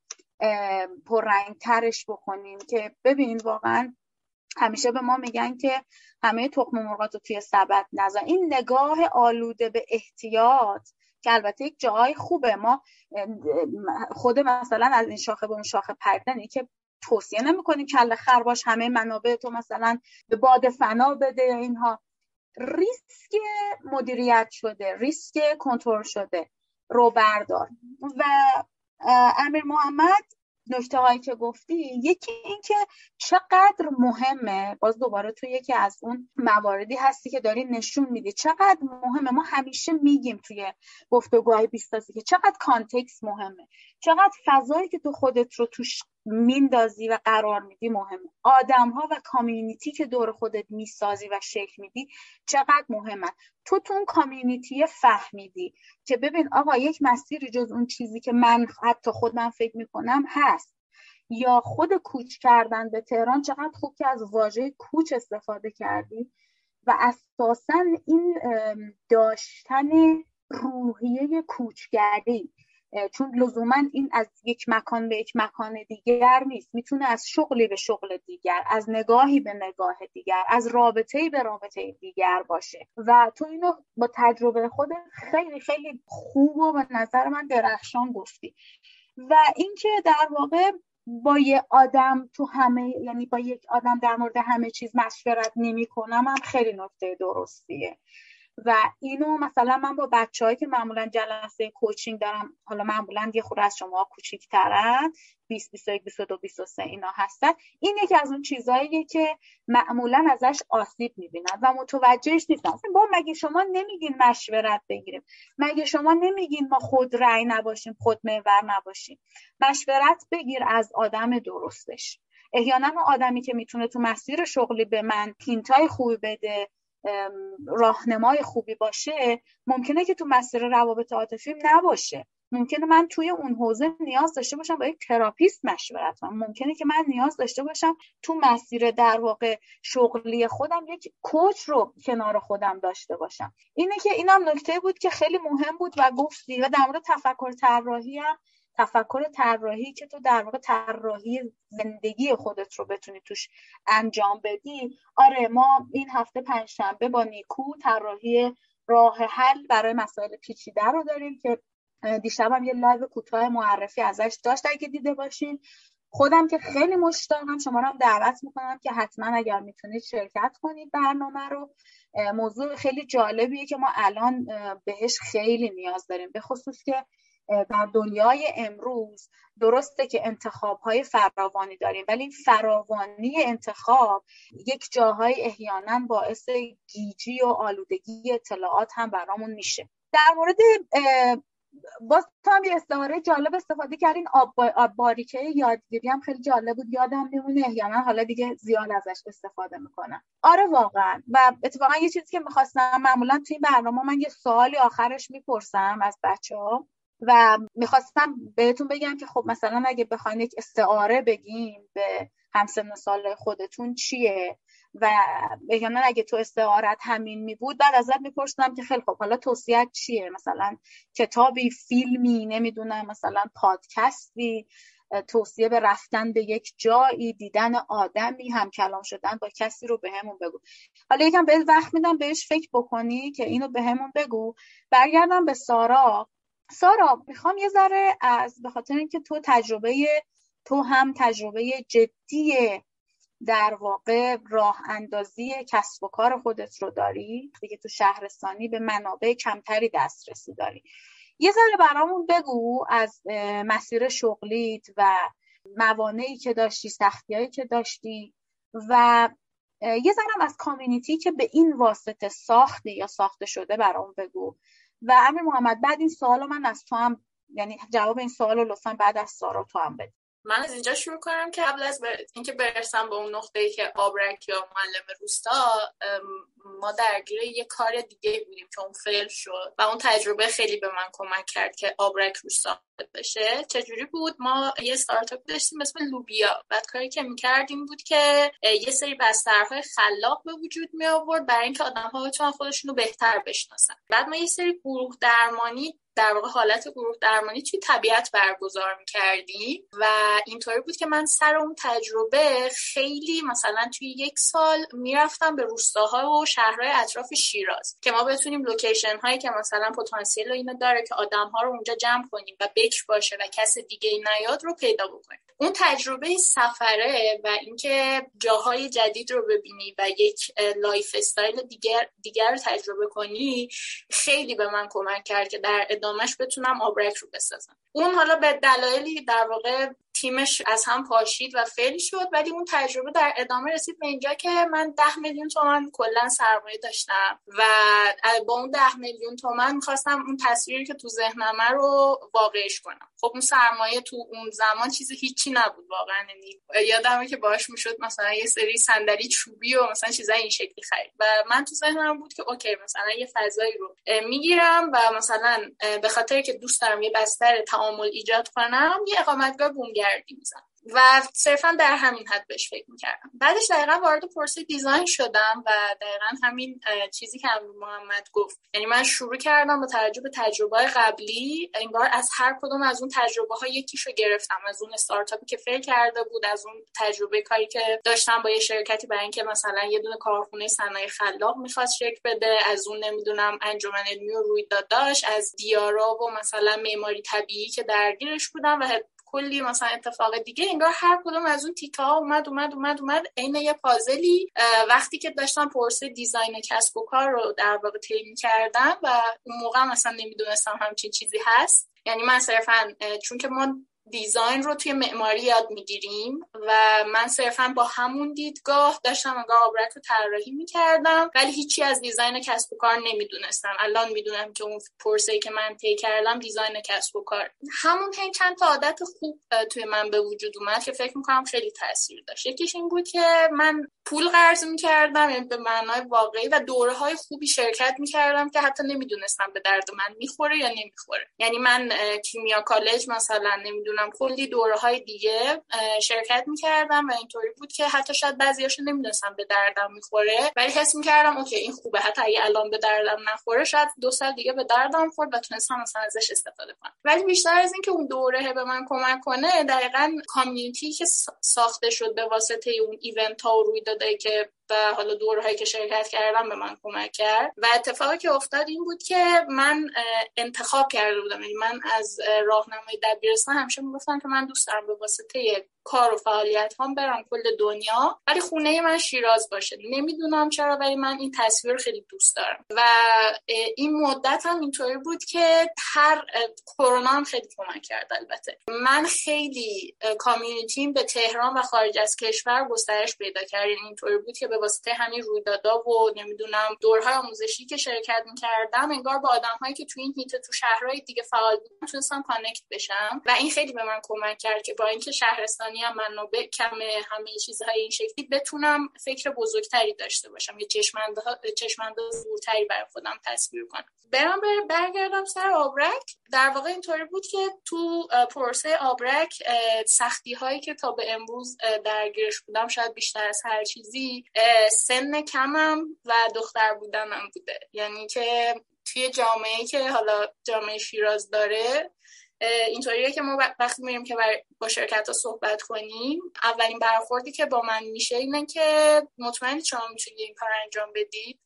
پررنگ ترش بکنیم که ببین واقعا همیشه به ما میگن که همه تخم مرغات رو توی سبد نذار این نگاه آلوده به احتیاط که البته یک جای خوبه. ما خود مثلا از این شاخه به اون شاخه پردنی که توصیه نمی‌کنیم کله خرباش همه منابع تو مثلا به باد فنا بده اینها. ریسک مدیریت شده ریسک کنترل شده رو بردار. و امیر محمد نکته هایی که گفتی یکی این که چقدر مهمه باز دوباره تو یکی از اون مواردی هستی که داری نشون میدی چقدر مهمه. ما همیشه میگیم توی گفتگوهای بیستازی که چقدر کانتکس مهمه چقدر فضایی که تو خودت رو توش میندازی و قرار میدی مهمه. آدم ها و کامیونیتی که دور خودت می‌سازی و شکل میدی چقدر مهمه. تو تو اون کامیونیتی فهمیدی که ببین آقا یک مسیری جز اون چیزی که من حتی خودم فکر می‌کنم هست. یا خود کوچ کردن به تهران چقدر خوب که از واژه کوچ استفاده کردی و اساسا این داشتن روحیه کوچگری چون لزوما این از یک مکان به یک مکان دیگر نیست. می‌تونه از شغلی به شغل دیگر از نگاهی به نگاه دیگر از رابطه به رابطه دیگر باشه. و تو اینو با تجربه خود خیلی خیلی خوب و به نظر من درخشان گفتی. و اینکه در واقع با یه آدم تو همه یعنی با یک آدم در مورد همه چیز مشورت نمی کنم هم خیلی نکته درستیه. و اینو مثلا من با بچههایی که معمولا جلسه کوچینگ دارم حالا معمولا یه خورده از شما کوچیکترن 20 21 22 23 اینا هستن. این یکی از اون چیزهاییه که معمولا ازش آسیب می‌بینن و متوجهش نیستن. با مگه شما نمیگین مشورت بگیریم؟ مگه شما نمیگین ما خود رأی نباشیم خود محور نباشیم؟ مشورت بگیر از آدم درستش. احیانا آدمی که می‌تونه تو مسیر شغلی به من hint ای خوبی بده راهنمای خوبی باشه ممکنه که تو مسیر روابط عاطفی نباشه. ممکنه من توی اون حوزه نیاز داشته باشم با یک تراپیست مشورت کنم ممکنه که من نیاز داشته باشم تو مسیر در واقع شغلی خودم یک coach رو کنار خودم داشته باشم. اینه که اینم نکته بود که خیلی مهم بود و گفتی و در مورد تفکر طراحی هم تفکر طراحی که تو در واقع طراحی زندگی خودت رو بتونی توش انجام بدی آره ما این هفته پنجشنبه با نیکو طراحی راه حل برای مسائل پیچیده رو داریم که دیشب یه live کوتاه معرفی ازش داشت. اگه دیده باشین خودم که خیلی مشتاقم شما رو هم دعوت می‌کنم که حتما اگر می‌تونید شرکت کنید برنامه رو. موضوع خیلی جالبیه که ما الان بهش خیلی نیاز داریم. به خصوص که در دنیای امروز درسته که انتخاب های فراوانی داریم ولی این فراوانی انتخاب یک جاهای احیانا باعث گیجی و آلودگی اطلاعات هم برامون میشه. در مورد باز تو هم یه استعاره جالب استفاده کردین آب, آب باریکه یادگیری هم خیلی جالب بود یادم میمونه احیانا حالا دیگه زیاد ازش استفاده می‌کنم. آره واقعا. و اتفاقا یه چیزی که می‌خواستم معمولا توی این برنامه من یه سوالی آخرش می‌پرسم از بچه ها و می‌خواستم بهتون بگم که خب مثلا اگه بخواین یک استعاره بگیم به همسن سال خودتون چیه؟ و بگم اگه تو استعارت همین می بود بعد ازت میپرسیدم که خیلی خب حالا توصیت چیه؟ مثلا کتابی فیلمی نمی‌دونم مثلا پادکستی توصیه به رفتن به یک جایی دیدن آدمی هم کلام شدن با کسی رو بهمون به بگو. حالا یکم بهت وقت میدم بهش فکر بکنی که اینو بهمون به بگو. برگردم به سارا. سارا می‌خوام یه ذره از به خاطر اینکه تو تجربه تو هم تجربه جدی در واقع راه اندازی کسب و کار خودت رو داری دیگه تو شهرستانی به منابع کمتری دسترسی داری. یه ذره برامون بگو از مسیر شغلیت و موانعی که داشتی سختیایی که داشتی و یه ذره از کامیونیتی که به این واسطه ساخته یا ساخته شده برامون بگو. و امیر محمد بعد این سوال من از تو هم یعنی جواب این سوال رو لطفا بعد از سارا تو هم بده من از اینجا شروع کنم که قبل از بر... اینکه برسم به اون نقطه ای که آبرک یا معلم روستا ما درگیر یه کار دیگه بودیم که اون فیل شد و اون تجربه خیلی به من کمک کرد که آبرک روستا بشه. چجوری بود؟ ما یه استارتاپ داشتیم اسم لوبیا. بعد کاری که می‌کردیم بود که یه سری بسترهای خلاق به وجود می آورد برای اینکه آدم ها بتونن خودشون رو بهتر بشناسن. بعد ما یه سری گروه درمانی در واقع حالت گروه درمانی توی طبیعت برگزار می‌کردیم و اینطوری بود که من سر اون تجربه خیلی مثلا توی یک سال می‌رفتم به روستاها و شهرهای اطراف شیراز که ما بتونیم location هایی که مثلا پتانسیل اینو داره که آدم ها رو اونجا جمع کنیم و بکر باشه و کس دیگه نیاد رو پیدا بکنیم. اون تجربه سفره و اینکه جاهای جدید رو ببینی و یک lifestyle دیگر دیگر رو تجربه کنی خیلی به من کمک کرد که در ادامهش بتونم آبرک رو بسازم. اون حالا به دلایلی در واقع تیمش از هم پاشید و fail شد ولی اون تجربه در ادامه رسید به اینجا که من ده میلیون تومن کلا سرمایه داشتم و با اون ده میلیون تومن می‌خواستم اون تصویری که تو ذهنمه رو واقعش کنم. خب اون سرمایه تو اون زمان چیز هیچی نبود واقعا یعنی یادمه که باش می‌شد مثلا یه سری صندلی چوبی و مثلا چیزای این شکلی خرید. و من تو ذهنم بود که اوکی مثلا یه فضایی رو می‌گیرم و مثلا به خاطر که دوست دارم یه بستر تعامل ایجاد کنم یه اقامتگاه بومگردی می‌زنم. و صرفا در همین حد بهش فکر می‌کردم. بعدش دقیقا وارد پرسه دیزاین شدم و دقیقا همین چیزی که هم محمد گفت. یعنی من شروع کردم با توجه به تجربه قبلی انگار از هر کدوم از اون تجربه ها یکیشو گرفتم. از اون استارتاپی که فیل کرده بود از اون تجربه کاری که داشتم با یه شرکتی برای اینکه مثلا یه دونه کارخونه صنایع خلاق می‌خواست شکل بده از اون نمی‌دونم انجمن علمی و رویداد داشت از دیارا و مثلا معماری طبیعی که درگیرش بودم و کلی مثلا اتفاق دیگه انگار هر کدوم از اون تیکه ها اومد اومد اومد اومد. عین یه پازلی وقتی که داشتم پرسه دیزاین کسب و کار رو در واقع طی کردم و اون موقع مثلا نمی‌دونستم همچین چیزی هست. یعنی من صرفا چون که ما دیزاین رو توی معماری یاد می‌گیریم و من صرفا با همون دیدگاه داشتم انگار آبرک رو طراحی می‌کردم ولی هیچی از دیزاین کسب و کار نمی‌دونستم. الان می‌دونم که اون پرسه که من طی کردم دیزاین کسب و کار. همون هی چند تا عادت خوب توی من به وجود اومد که فکر می‌کنم خیلی تاثیر داشت. یکیش این بود که من پول قرض می‌کردم یعنی به معنای واقعی و دوره های خوبی شرکت می‌کردم که حتی نمی‌دونستم به درد من می‌خوره یا نمی‌خوره. یعنی من کیمیا کالج مثلا نمی‌دونم کلی دوره های دیگه شرکت می‌کردم و اینطوری بود که حتی شاید بعضیاشو نمی‌دونستم به دردم می‌خوره. ولی حس می‌کردم اوکی این خوبه. حتی اگه الان به دردم نخوره شاید دو سال دیگه به دردم خورد و تونستم مثلا ازش استفاده کنم. ولی بیشتر از اینکه اون دوره به من کمک کنه دقیقا کامیونیتی که ساخته شد به واسطه اون ایونت ها و رویدادهایی که و حالا دورهایی که شرکت کردم به من کمک کرد. و اتفاقی که افتاد این بود که من انتخاب کرده بودم. یعنی من از راهنمای دبیرستان همیشه می‌گفتم که من دوست دارم به واسطه کار و فعالیت هم برم کل دنیا ولی خونه من شیراز باشه. نمی‌دونم چرا ولی من این تصویر خیلی دوست دارم. و این مدت هم اینطوری بود که هر کرونا هم خیلی کمک کرد البته. من خیلی کامیونیتیم به تهران و خارج از کشور گسترش پیدا کرد. یعنی اینطوری بود که به واسطه همین رویدادها و نمی‌دونم دورهای آموزشی که شرکت می‌کردم انگار با آدمهایی که تو این هیته تو شهرهای دیگه فعال بودن تونستم کانکت بشم. و این خیلی به من کمک کرد که با اینکه شهرستانی هم منابع کم همه چیزهای این شکلی بتونم فکر بزرگتری داشته باشم. یه چشمنده زورتری برای خودم تصویر کنم. برام برگردم سر آبرک. در واقع اینطوری بود که تو پروسه آبرک سختی هایی که تا به امروز درگیرش بودم شاید بیشتر از هر چیزی سن کمم و دختر بودنم بوده. یعنی که توی جامعه که حالا جامعه شیراز داره اینطوریه که ما وقتی میریم که با شرکت ها صحبت کنیم اولین برخوردی که با من میشه اینه که مطمئن شما می‌تونید این کار انجام بدید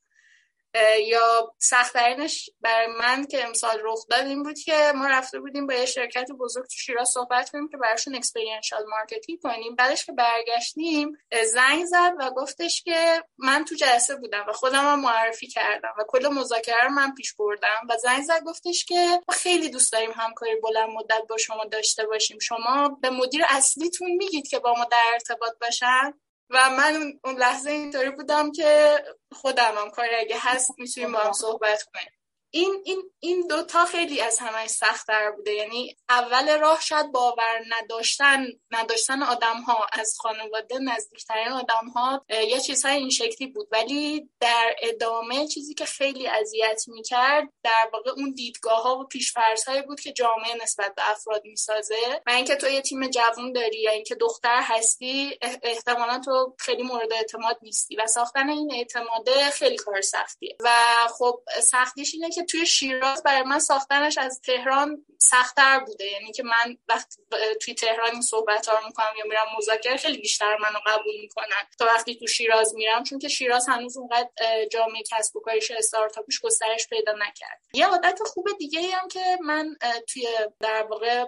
یا سختترینش برای من که امسال رخ داد این بود که ما رفته بودیم با یه شرکت بزرگ تو شیراز صحبت کنیم که براشون experiential marketing کنیم. بعدش که برگشتیم زنگ زد و گفتش که من تو جلسه بودم و خودم هم معرفی کردم و کل مذاکره رو من پیش بردم. و زنگ زد گفتش که ما خیلی دوست داریم همکاری بلند مدت با شما داشته باشیم. شما به مدیر اصلیتون میگید که با ما در ارتباط باشن. و من اون لحظه اینطوری بودم که خودم هم کاری اگه هست می‌تونیم با هم صحبت کنیم. این این این دوتا خیلی از همش سختتر بوده. یعنی اول راه شاید باور نداشتن نداشتن آدم ها از خانواده نزدیکترین آدم ها یه چیزهای این شکلی بود. ولی در ادامه چیزی که خیلی اذیت می‌کرد در واقع اون دیدگاه ها و پیشفرض هایی بود که جامعه نسبت به افراد می‌سازه. و اینکه تو یه تیم جوون داری یا اینکه دختر هستی احتمالا تو خیلی مورد اعتماد نیستی. و ساختن این اعتماده خیلی کار سختیه. و خب سختیش اینه که توی شیراز برای من ساختنش از تهران سختتر بوده. یعنی که من وقتی توی تهران این صحبت ها رو می‌کنم یا میرم مذاکره خیلی بیشتر منو قبول می‌کنن. تا وقتی تو شیراز میرم چون که شیراز هنوز اونقدر جامعه کسب و کارش استارتاپش گسترش پیدا نکرد. یه عادت خوب دیگه هم که من توی در واقع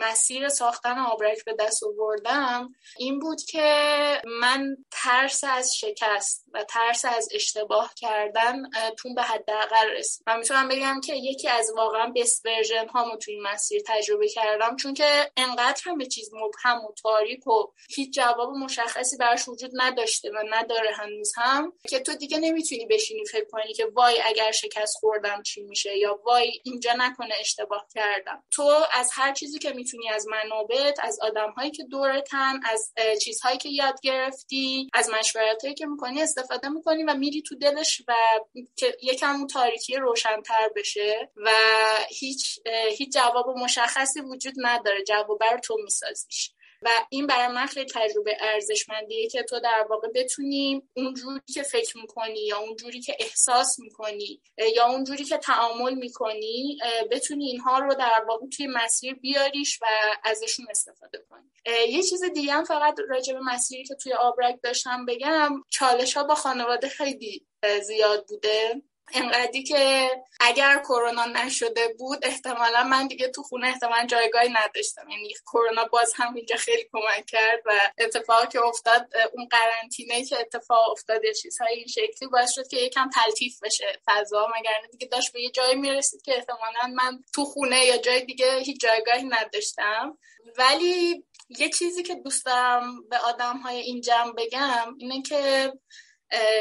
مسیر ساختن آبرک به دست آوردم این بود که من ترس از شکست و ترس از اشتباه کردن تون به حداقل رسید. من می‌تونم بگم که یکی از واقعا بست ورژن هامو توی این مسیر تجربه کردم چون که انقدر همه چیز مبهم و تاریک و هیچ جواب مشخصی براش وجود نداشته و نداره هنوز هم که تو دیگه نمی‌تونی بشینی فکر کنی که وای اگر شکست خوردم چی میشه یا وای اینجا نکنه اشتباه کردم. تو از هر چیزی که می‌تونی از منابعت از آدمهایی که دورتن از چیزهایی که یاد گرفتی از مشورتهایی که می‌کنی استفاده می‌کنی و میری تو دلش و یکم اون تاریکی روشنتر بشه و هیچ هیچ جواب مشخصی وجود نداره. جواب بر تو میسازیش. و این برای من خیلی تجربه ارزشمندیه که تو در واقع بتونی اونجوری که فکر می‌کنی یا اونجوری که احساس می‌کنی یا اونجوری که تعامل می‌کنی بتونی اینها رو در واقع توی مسیر بیاریش و ازشون استفاده کنی. یه چیز دیگه هم فقط راجع به مسیری که توی آبرک داشتم بگم چالش ها با خانواده خیلی زیاد بوده. انقدری که اگر کرونا نشده بود احتمالا من دیگه تو خونه احتمالا جایگاهی نداشتم. یعنی کرونا باز هم اینجا خیلی کمک کرد و اتفاقی که افتاد اون قرنطینه که اتفاق افتاد یه چیزهای این شکلی باعث شد که یکم تلطیف بشه فضا. مگر دیگه داشت به یه جایی می‌رسید که احتمالا من تو خونه یا جای دیگه هیچ جایگاهی نداشتم. ولی یه چیزی که دوست دارم به آدم های این بگم اینه که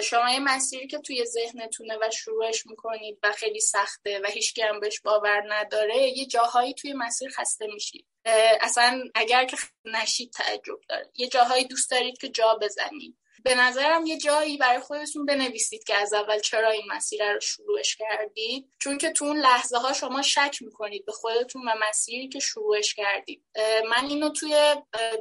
شما یه مسیری که توی ذهنتونه و شروعش می‌کنید و خیلی سخته و هیچ هم بهش باور نداره یه جاهایی توی مسیر خسته میشید. اصلا اگر که نشید تعجب داره یه جاهایی دوست دارید که جا بزنید. به نظرم یه جایی برای خودتون بنویسید که از اول چرا این مسیر رو شروعش کردید. چون که تو اون لحظه ها شما شک می‌کنید به خودتون و مسیری که شروعش کردید. من اینو توی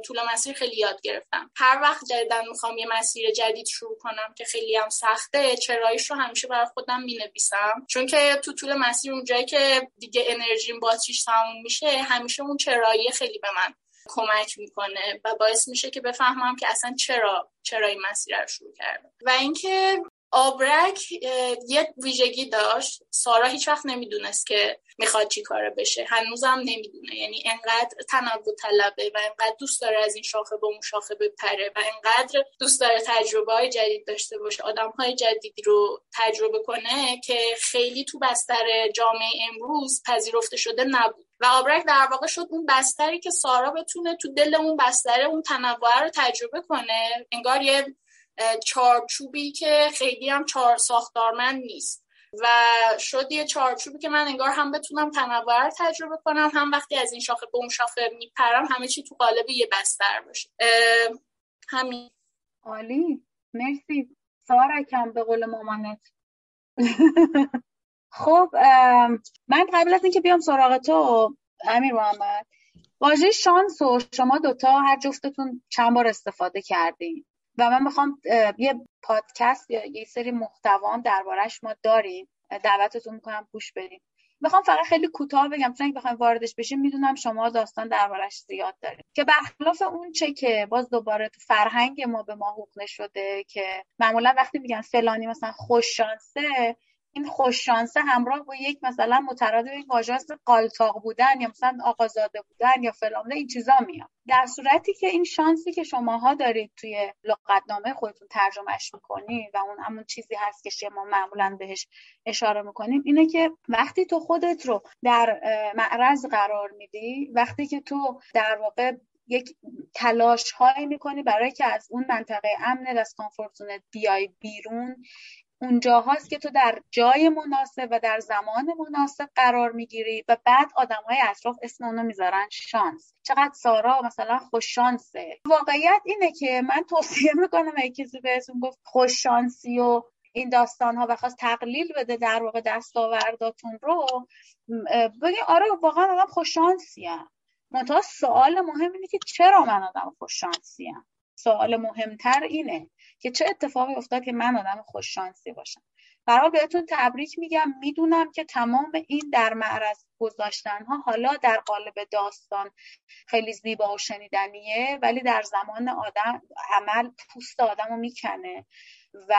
طول مسیر خیلی یاد گرفتم. هر وقت جدیدن می‌خوام یه مسیر جدید شروع کنم که خیلی هم سخته چراییش رو همیشه برای خودم می‌نویسم. چون که تو طول مسیر اونجایی که دیگه انرژیم باتریش تموم میشه همیشه اون چرایی خیلی به من کمک می‌کنه و باعث میشه که بفهمم که اصلا چرا چرا این مسیر رو شروع کردم. و اینکه آبرک یه ویژگی داشت. سارا هیچ وقت نمی‌دونست که می‌خواد چی کاره بشه. هنوزم نمی‌دونه. یعنی انقدر تنوع طلبه و انقدر دوست داره از این شاخه به اون شاخه بپره و انقدر دوست داره تجربه های جدید داشته باشه. آدم های جدیدی رو تجربه کنه که خیلی تو بستر جامعه امروز پذیرفته شده نبود. و آبرک در واقع شد اون بستری که سارا بتونه تو دل اون بستره اون تنوع رو تجربه کنه. انگار یه چارچوبی که خیلی هم چهار ساختارمند نیست. و شد یه چارچوبی که من انگار هم بتونم تنوع تجربه کنم هم وقتی از این شاخه به اون شاخه میپرم همه چی تو قالب یه بستر باشه. همین. عالی. مرسی. سارا کم به قول مامانت. خب من قبل از اینکه بیام سراغ تو امیر محمد واژه شانس و شما دوتا هر جفتتون چند بار استفاده کردین؟ و من می‌خوام یه پادکست یا یه سری محتوام دربارهش ما داریم. دعوتتون می‌کنم گوش بدیم می‌خوام فقط خیلی کوتاه بگم چون بخوایم واردش بشیم می‌دونم شما داستان دربارش زیاد دارید. که برخلاف اون چه که باز دوباره تو فرهنگ ما به ما حقوق شده که معمولا وقتی میگن فلانی مثلا خوش شانسه این خوش شانسه همراه با یک مثلا مترادف یک واژه قالتاق بودن یا مثلا آقازاده بودن یا فلان این چیزا میاد. در صورتی که این شانسی که شماها دارید توی لغتنامه خودتون ترجمهش می‌کنید و اون همون چیزی هست که شما معمولا بهش اشاره می‌کنیم اینه که وقتی تو خودت رو در معرض قرار میدی وقتی که تو در واقع یک تلاش هایی می‌کنی برای که از اون منطقه امن از کامفورت بیای بیرون اونجا هاست که تو در جای مناسب و در زمان مناسب قرار می‌گیری و بعد آدم های اطراف اسم اونو می‌ذارن شانس. چقدر سارا مثلا خوش شانسه واقعیت اینه که من توصیه می‌کنم اگه کسی بهتون گفت خوش شانسی و این داستان ها و خواست تقلیل بده در واقع دستاورداتون رو بگی آره واقعا آدم خوش شانسیم منتها سوال مهم اینه که چرا من آدم خوش شانسیم سوال مهمتر اینه. که چه اتفاقی افتاد که من آدم خوش شانسی باشم برای بهتون تبریک میگم. می‌دونم که تمام این در معرض گذاشتن ها حالا در قالب داستان خیلی زیبا و شنیدنیه ولی در زمان آدم عمل پوست آدم رو می‌کنه. و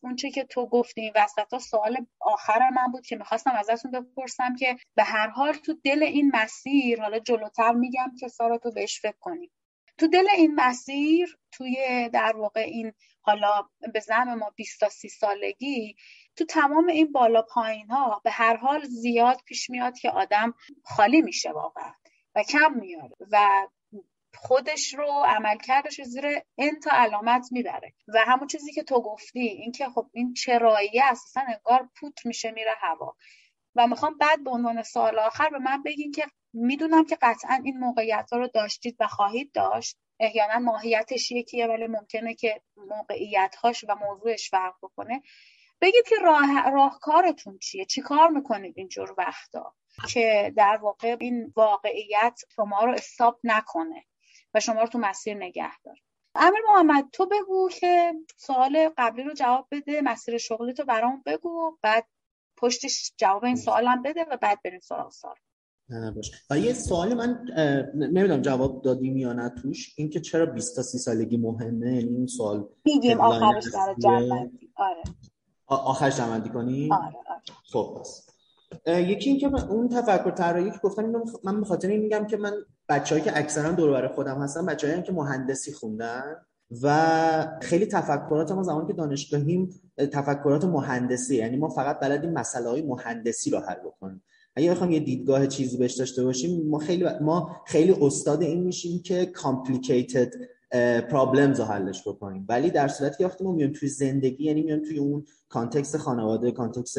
اونچه که تو گفتی این وسط ها سوال آخر من بود که می‌خواستم ازتون بپرسم که به هر حال تو دل این مسیر حالا جلوتر میگم که سارا تو بهش فکر کنی. تو دل این مسیر توی در واقع این حالا به زم ما 20 تا 30 سالگی تو تمام این بالا پایین ها به هر حال زیاد پیش میاد که آدم خالی میشه واقعا و کم میاره و خودش رو عملکردش رو زیر انتا علامت می‌بره. و همون چیزی که تو گفتی اینکه خب این چرایی اساسا انگار پوت میشه میره هوا. و می‌خوام بعد به عنوان سوال آخر به من بگین که می‌دونم که قطعا این موقعیت ها رو داشتید و خواهید داشت. احیانا ماهیتش یکیه ولی ممکنه که موقعیت هاش و موضوعش فرق بکنه. بگید که راه راهکارتون چیه؟ چی کار می‌کنید اینجور وقتا که در واقع این واقعیت شما رو استاپ نکنه و شما رو تو مسیر نگه داره؟ امیر محمد تو بگو که سوال قبلی رو جواب بده مسیر شغلی تو برام بگو بعد پشتش جواب این سوالم بده و بعد بریم سراغ سوال. نه باش و یه سوال من نمی‌دونم جواب دادیم یا نه توش. اینکه چرا 20 تا 30 سالگی مهمه؟ یعنی این سوال میگیم آخرش در جنبندی. آره. آخرش جنبندی کنی؟ آره آره. خب پس. یکی اینکه اون تفکر طراحی که گفتم اینو من به خاطر این میگم که من بچه‌ای که اکثرا دور بر خودم هستن بچه‌ای که مهندسی خوندن و خیلی تفکرات ما زمانی که دانشگاهیم تفکرات مهندسی. یعنی ما فقط بلدیم مسئله های مهندسی رو حل بکنیم. اگه بخوام یه دیدگاه چیزی بهش داشته باشیم ما خیلی ما خیلی استاد این میشیم که complicated problems رو حلش بکنیم. ولی در صورتی که وقتی ما میایم توی زندگی یعنی میایم توی اون context خانواده context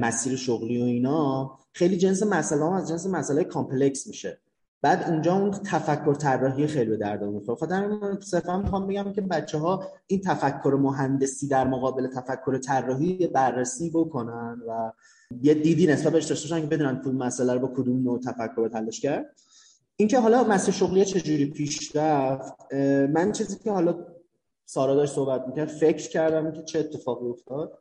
مسیر شغلی و اینا خیلی جنس مسئله از جنس مسئله complex میشه. بعد اونجا اون تفکر طراحی خیلی به درد می‌خوره. خاطر من صرفا می‌خوام بگم که بچه ها این تفکر مهندسی در مقابل تفکر طراحی بررسی بکنن و یه دیدی نسبت بهش داشته باشن که بدونن کدوم مسئله رو با کدوم نوع تفکر تلاش کرد. اینکه حالا مسیر شغلی چجوری پیش رفت من چیزی که حالا سارا داشت صحبت می‌کرد فکر کردم که چه اتفاقی افتاد.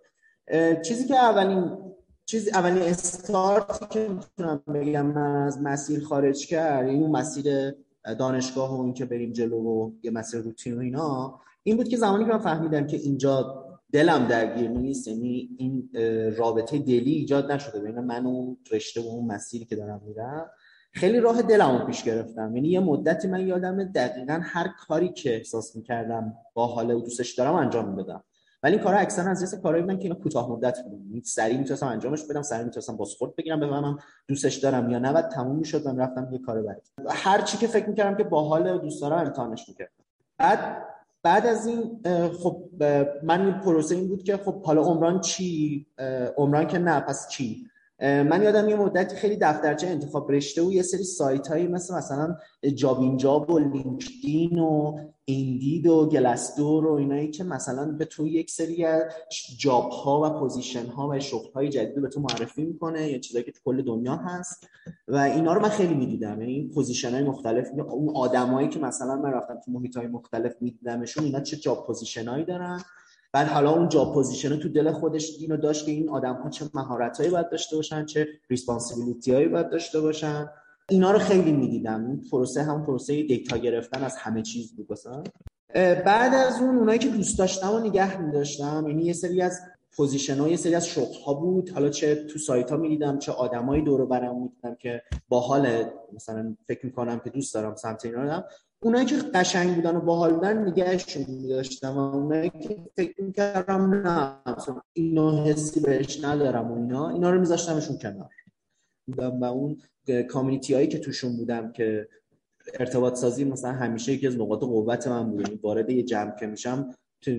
چیزی که اولین چیز اولین استارتی که می‌تونم بگم من از مسیر خارج کرد این اون مسیر دانشگاه و اینکه بریم جلو و یه مسیر روتین و اینا این بود که زمانی که من فهمیدم که اینجا دلم درگیر نیست یعنی این رابطه دلی ایجاد نشده. بین من و رشته و اون مسیری که دارم میرم خیلی راه دلمو پیش گرفتم. یعنی یه مدتی من یادم دقیقا هر کاری که احساس می‌کردم با حال و دوستش دارم انجام می‌دادم. ولی این کارا اکثرا از جنس کارهایی بودن که اینا کوتاه مدت بودن. یعنی سریع می‌تونستم انجامش بدم سریع می‌تونستم بازخورد بگیرم بفهمم دوستش دارم یا نه. بعد تموم می‌شد من رفتم یه کار بعد هر چی که فکر می‌کردم که باحال دوست دارم امتحانش می‌کردم. بعد بعد از این خب من پروسه این بود که خب حالا عمران چی؟ عمران که نه پس چی؟ من یادم یه مدتی خیلی دفترچه انتخاب رشته و یه سری سایت هایی مثل مثلا جابینجا و LinkedIn و Indeed و Glassdoor و اینایی که مثلا به تو یک سری job ها و position ها و شغل های جدید به تو معرفی می‌کنه یا چیزایی که تو کل دنیا هست. و اینا رو من خیلی می‌دیدم. یعنی position های مختلف اون آدمایی که مثلا من رفتم تو محیط های مختلف میدیدمشون اینا چه job position هایی دارن. بعد حالا اون job position تو دل خودش اینو داشت که این آدم ها چه مهارتایی باید داشته باشن چه responsibility هایی باید داشته باشن. اینا رو خیلی می‌دیدم. این پروسه هم پروسه data گرفتن از همه چیز بود بعد از اون اونایی که دوست داشتم و نگه می‌داشتم یعنی یه سری از position ها یه سری از شغل ها بود. حالا چه تو سایت ها می‌دیدم چه آدمایی دور و برم می‌دیدم که با حال مثلا فکر می‌کنم که دوست دارم سمت اینا اونایی که قشنگ بودن و باحال بودن نگهشون میداشتم و اونایی که فکر می‌کردم نه اینو حسی بهش ندارم و اینا اینا رو میذاشتمشون کنار. و اون کامیونیتی هایی که توشون بودم که ارتباط سازی مثلا همیشه یکی از نقاط قوت من بود. یعنی وارد یه جمع که میشم تو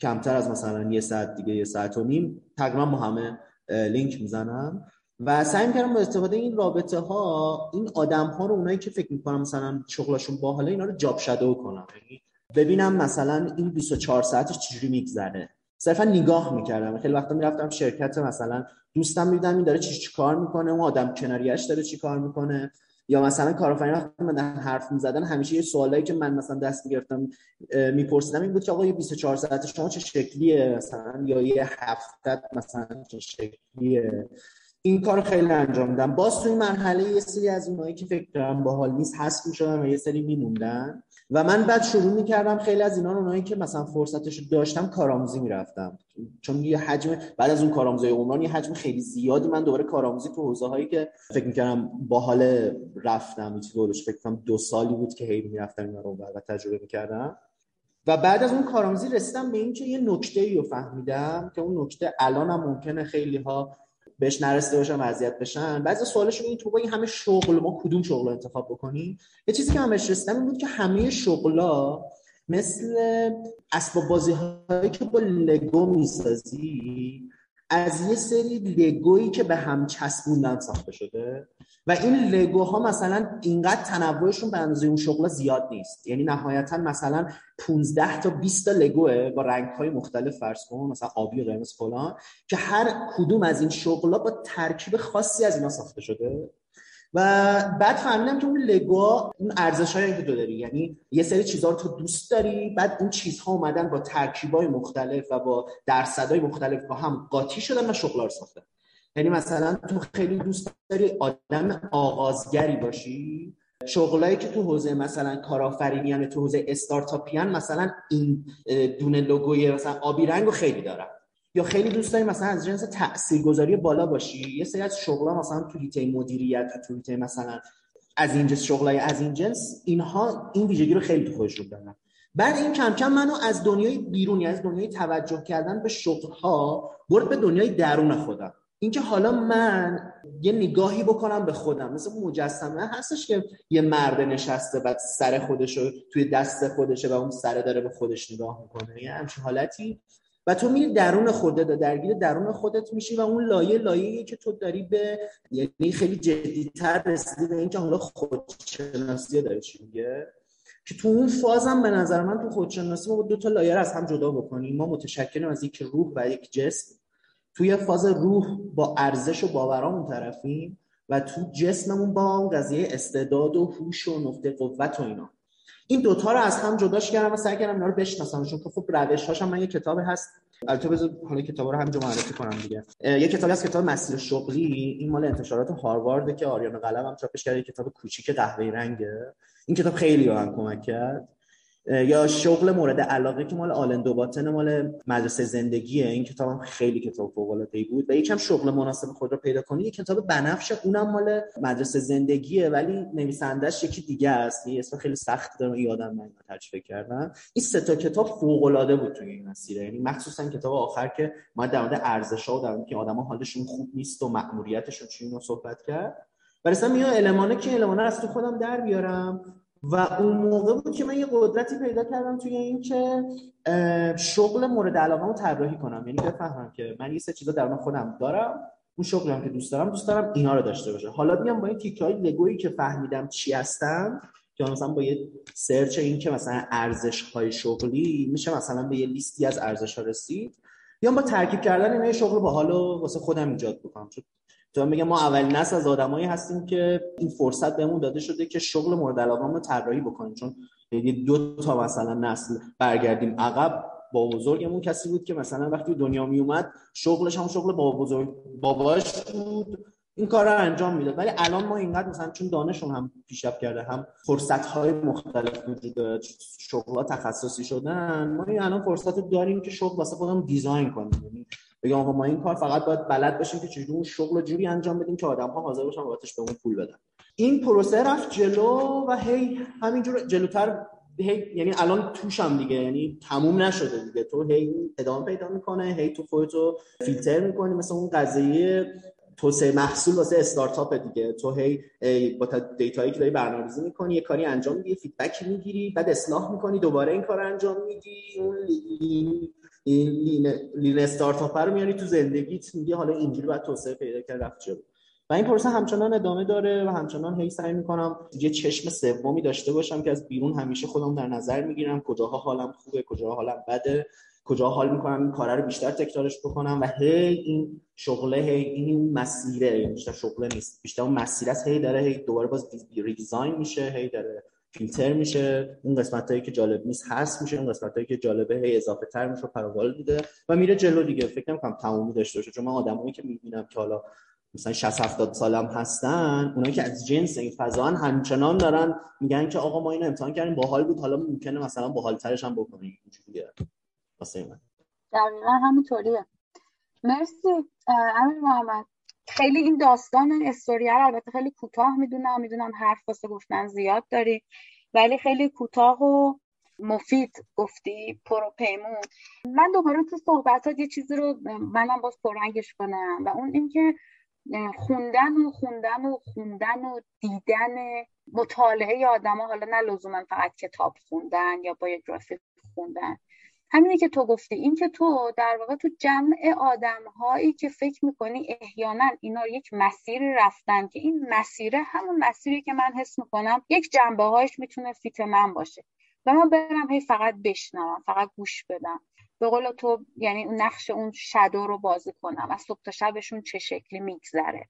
کمتر از مثلا یه ساعت دیگه یه ساعت و نیم تقریبا با همه لینک می‌زنم. و سعی می‌کردم با استفاده این رابطه ها این آدم ها رو اونایی که فکر می‌کنم مثلا شغلشون باحاله اینا رو جاب شادو کنم. یعنی ببینم مثلا این 24 ساعتش چجوری میگذره. صرفا نگاه می‌کردم. خیلی وقتا می‌رفتم شرکت مثلا دوستم میدم این داره چی کار می‌کنه اون آدم کناریش داره چی کار می‌کنه. یا مثلا کارآفرین وقتی من حرف می‌زدن همیشه یه سوالایی که من مثلا دست می‌گرفتم میپرسیدم این بود که آقا یه 24 ساعت شما چه شکلیه مثلا؟ یا یه هفته مثلا چه شکلیه؟ این کار خیلی انجام میدم باز توی مرحله یه سری از اونایی که فکر کنم باحال نیست هست می‌شدن و یه سری میموندن. و من بعد شروع می‌کردم خیلی از اینا اونایی که مثلا فرصتش داشتم کارآموزی می‌رفتم. چون یه حجم بعد از اون کارآموزی عمران یه حجم خیلی زیادی من دوباره کارآموزی تو حوزه هایی که فکر می‌کردم باحال رفتم چیزی فکر کنم دو سالی بود که هی می‌رفتم اینا رو و تجربه می‌کردم. و بعد از اون کارآموزی رسیدم به اینکه یه نکته رو فهمیدم که اون نکته الان هم ممکنه خیلی ها بهش نرسیده باشن وضعیت بشن. بعضی سوالش این تو با این همه شغل ما کدوم شغل انتخاب بکنیم؟ یه چیزی که بهش رسیدم این بود که همه شغلا مثل اسباب بازی هایی که با لگو می‌سازی از یه سری لگویی که به هم چسبوندن ساخته شده. و این لگو ها مثلا اینقدر تنوعشون به اندازه اون شغل زیاد نیست. یعنی نهایتا مثلا 15 تا 20 تا لگوه با رنگ های مختلف فرض کن مثلا آبی و قرمز فلان که هر کدوم از این شغلا با ترکیب خاصی از اینا ساخته شده. و بعد فهمیدم که اون لگو اون ارزش هایی که تو داری. یعنی یه سری چیزها رو تو دوست داری بعد اون چیزها اومدن با های مختلف و با درصدهای مختلف با هم قاطی شدن و شغل رو ساختن. یعنی مثلا تو خیلی دوست داری آدم آغازگری باشی. شغلایی که تو حوزه مثلا کارآفرینی تو حوزه استارتاپیان مثلا این دونه لوگوی مثلا آبی رنگ رو خیلی دارن. یا خیلی دوست داری مثلا از جنس تاثیرگذاری بالا باشی؟ یه سری از شغل‌ها مثلا تو حیطه مدیریت تو حیطه مثلا از این جنس شغلای از این جنس اینها این ویژگی رو خیلی تو خودشون دارن. بعد این کم کم منو از دنیای بیرونی از دنیای توجه کردن به شغل‌ها برد به دنیای درون خودم. اینکه حالا من یه نگاهی بکنم به خودم مثل مجسمه هستش که یه مرد نشسته بعد سر خودش توی دست خودشه و اون سر داره به خودش نگاه می‌کنه. یه همچین حالتی و تو میری درون خودت درگیر درون خودت میشی و اون لایه لایه که تو داری به یعنی خیلی جدیتر رسیدی به اینکه حالا خودشناسی داری چی میگه؟ که تو اون فازم به نظر من تو خودشناسی ما دو تا لایه از هم جدا بکنیم. ما متشکلیم از یک روح و یک جسم. توی فاز روح با ارزش و باورامون طرفیم و تو جسممون با اون قضیه استعداد و هوش و نقطه قوت و اینا. این دوتا رو از هم جداش کردم و سعی کردم اینا رو بشناسم چون که خب روش هاشم من یه کتاب هست. البته بذار حالا کتاب رو همینجا معرفی کنم دیگه. یه کتابی از کتاب مسیر شغلی. این مال انتشارات هاروارد که آریانا قلم هم چاپش کرده کتاب کوچیک قهوه‌ای رنگه. این کتاب خیلی به من کمک کرد. یا شغل مورد علاقه که مال آلن دوباتن مال مدرسه زندگیه. این کتاب هم خیلی کتاب فوق العاده بود و یکم شغل مناسب خود رو پیدا کنی. یه کتاب بنفش اونم مال مدرسه زندگیه ولی نویسندش یکی دیگه است. یه اسم خیلی سخت دارم یادم من تجربه کردم. این سه تا کتاب فوق العاده بود توی این مسیر. یعنی مخصوصا کتاب آخر که ما در مورد ارزش‌ها و در مورد که آدما حالشون خوب نیست و مأموریتشون چی صحبت کرد. برای میاد المانه که المانه از تو خودم در بیارم. و اون موقع بود که من یه قدرتی پیدا کردم توی این که شغل مورد علاقه رو طراحی کنم. یعنی بفهمم که من یه سه چیزا در خودم دارم اون شغلی هم که دوست دارم دوست دارم اینا رو داشته باشه. حالا میام با این تیکه های لگویی که فهمیدم چی هستن که مثلا با یه سرچ این که مثلا ارزش های شغلی میشه مثلا به یه لیستی از ارزش ها رسید یا با ترکیب کردن این شغل با حالو واسه خودم ایجاد بکنم. چون تو میگم ما اولین نسل از آدمایی هستیم که این فرصت بهمون داده شده که شغل مورد علاقه رو طراحی بکنیم. چون یه دو تا مثلا نسل برگردیم. عقب با بزرگمون کسی بود که مثلا وقتی دنیا می اومد شغلش هم شغل با بزرگ باباش بود. این کار رو انجام می‌داد. ولی الان ما اینقدر مثلا چون دانشون هم پیشرفت کرده هم فرصت های مختلف وجود داره شغل تخصصی شدن ما الان فرصت داریم که شغل واسه خودمون دیزاین کنیم. یعنی بگم آقا ما این کار فقط باید بلد باشیم که چجوری اون شغل جوری انجام بدیم که آدم ها حاضر باشن بابتش به اون پول بدن. این پروسه رفت جلو و هی همینجور جلوتر هی یعنی الان توشم دیگه یعنی تموم نشده دیگه. تو هی ادامه پیدا می‌کنه هی تو خودتو فیلتر می‌کنی مثل اون قضیه توسعه محصول واسه استارتاپ دیگه. تو هی با data یی که داری برنامه‌ریزی می‌کنی یه کاری انجام میدی feedback می‌گیری بعد اصلاح می‌کنی دوباره این کار انجام میدی اون این لین, لین استارتاپ رو میاری تو زندگیت میگه حالا اینجوری باید توسعه پیدا کرد رفت جلو. و این پروسه همچنان ادامه داره و همچنان هی سعی می‌کنم یه چشم سومی داشته باشم که از بیرون همیشه خودم در نظر می‌گیرم کجاها حالم خوبه کجاها حالم بده کجا حال می‌کنم این کاره رو بیشتر تکرارش بکنم و هی این شغله هی این مسیره یعنی بیشتر شغله نیست بیشتر اون مسیر هی داره هی دوباره باز ریدیزاین میشه هی داره فیلتر میشه اون قسمت هایی که جالب نیست هست میشه اون قسمت هایی که جالبه هی اضافه تر میشه پروال میده و میره جلو دیگه. فکر نمی‌کنم تمومی داشته باشه چون من آدمایی که می‌بینم که حالا مثلا 60 70 سالم هستن اونایی که از جنس این فضا همچنان دارن میگن که آقا ما اینو امتحان کردیم باحال بود حالا ممکنه مثلا باحال ترش هم بکنیم. اینجوریه واسه من. دقیقا همینطوریه. مرسی امیر محمد. خیلی این داستان استوریه رو البته خیلی کوتاه می‌دونم می‌دونم حرف واسه گفتن زیاد داری ولی خیلی کوتاه و مفید گفتی پروپیمون. من دوباره تو صحبتات یه چیزی رو منم باز پررنگش کنم و اون اینکه خوندن و خوندن و خوندن و دیدن مطالعه آدم ها حالا نه لزوما فقط کتاب خوندن یا بایوگرافی خوندن. همینه که تو گفتی. این که تو در واقع تو جمع آدم هایی که فکر می‌کنی احیانا اینا یک مسیری رفتن که این مسیره همون مسیری که من حس می‌کنم یک جنبه هایش می‌تونه فیت من باشه. و من برم هی فقط بشنوم فقط گوش بدم. به قول تو یعنی اون نقش اون شدو رو بازی کنم از صبح تا شبشون چه شکلی میگذره.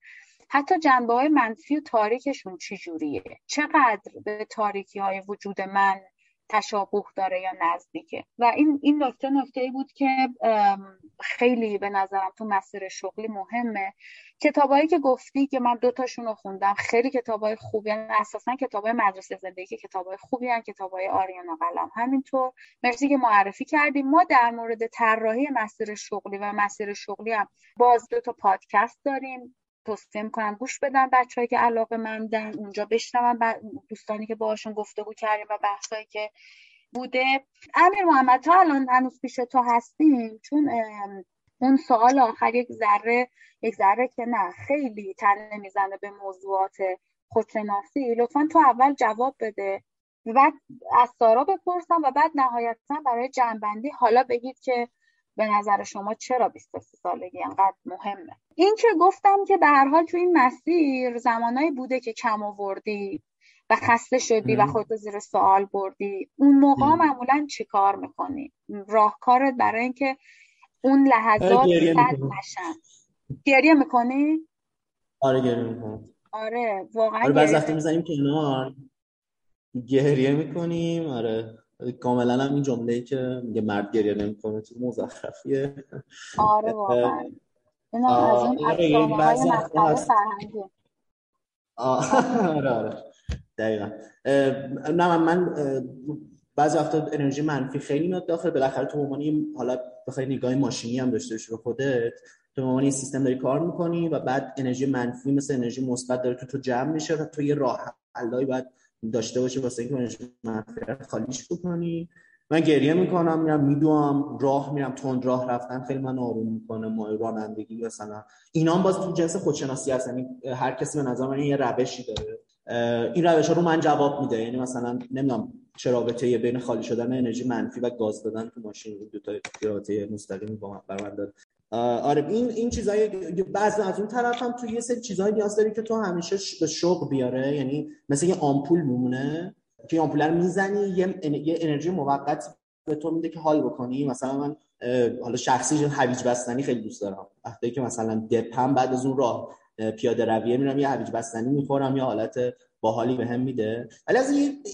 حتی جنبه های منفی و تاریکشون چی جوریه چقدر به تاریکی های وجود من تشابه داره یا نزدیکه. و این این نکته نکته ای بود که خیلی به نظرم تو مسیر شغلی مهمه. کتابایی که گفتی که من دوتاشون رو خوندم خیلی کتابای خوبی هن. اساسا کتابای مدرسه زندگی کتابای خوبی هن. کتابای آریانا قلم. همینطور. مرسی که معرفی کردیم ما در مورد طراحی مسیر شغلی و مسیر شغلی هم باز دو تا پادکست داریم. توصیه می‌کنم گوش بدن بچههایی که علاقه مندن اونجا بشنون دوستانی که باهاشون گفتگو کردیم و بحثایی که بوده. امیر محمد تا الان هنوز پیش تو هستیم؟ چون اون سوال آخر یک ذره یک ذره که نه خیلی تنه می‌زنه به موضوعات خودشناسی. لطفا تو اول جواب بده. و بعد از سارا بپرسم و بعد نهایتا برای جنبندی حالا بگید که به نظر شما چرا 23 سالگی انقدر مهمه؟ این که گفتم که به هر حال تو این مسیر زمانایی بوده که کم آوردی و خسته شدی و خودت زیر سوال بردی اون موقع معمولا چی کار می‌کنی؟ راهکارت برای اینکه اون لحظات صد نشن. گریه می‌کنی؟ آره گریه می‌کنم. آره واقعا آره بعضی وقتی می‌زنیم کنار. گریه می‌کنیم آره. کاملا هم این جمله ای که میگه مرد گریه نمی‌کنه تو مزخرفیه. آره واقعا. از اون فرهنگی آره آره. دقیقا. نه من بعضی وقتا انرژی منفی خیلی میاد داخل. بالاخره تو عنوان حالا بخوای نگاه ماشینی هم داشته باشی به خودت تو عنوان سیستم داری کار می‌کنی و بعد انرژی منفی مثل انرژی مثبت داره تو تو جمع میشه و تو یه راه حلایی باید داشته باشی واسه اینکه انرژی منفی خالیش بکنی. من گریه می‌کنم میرم میدوام راه میرم تند راه رفتن خیلی من آروم می‌کنه ما رانندگی مثلا. اینا هم باز تو جنس خودشناسی هست یعنی هر کسی به نظر من یه روشی داره. این روش ها رو من جواب میده. یعنی مثلا نمی‌دونم چه رابطه بین خالی شدن انرژی منفی و گاز دادن تو ماشین دو تا رابطه مستقیمی با من داره آره این این چیزایی بعضی از اون طرف هم تو یه سری چیزایی نیاز داری که تو همیشه به شوق بیاره. یعنی مثل یه آمپول میمونه که آمپول رو می‌زنی یه, یه انرژی موقت به تو میده که حال بکنی. مثلا من حالا شخصی هویج بستنی خیلی دوست دارم. وقتی که مثلا دپم بعد از اون راه پیاده رویه میرم یه هویج بستنی می‌خورم یه حالت باحالی بهم میده. ولی از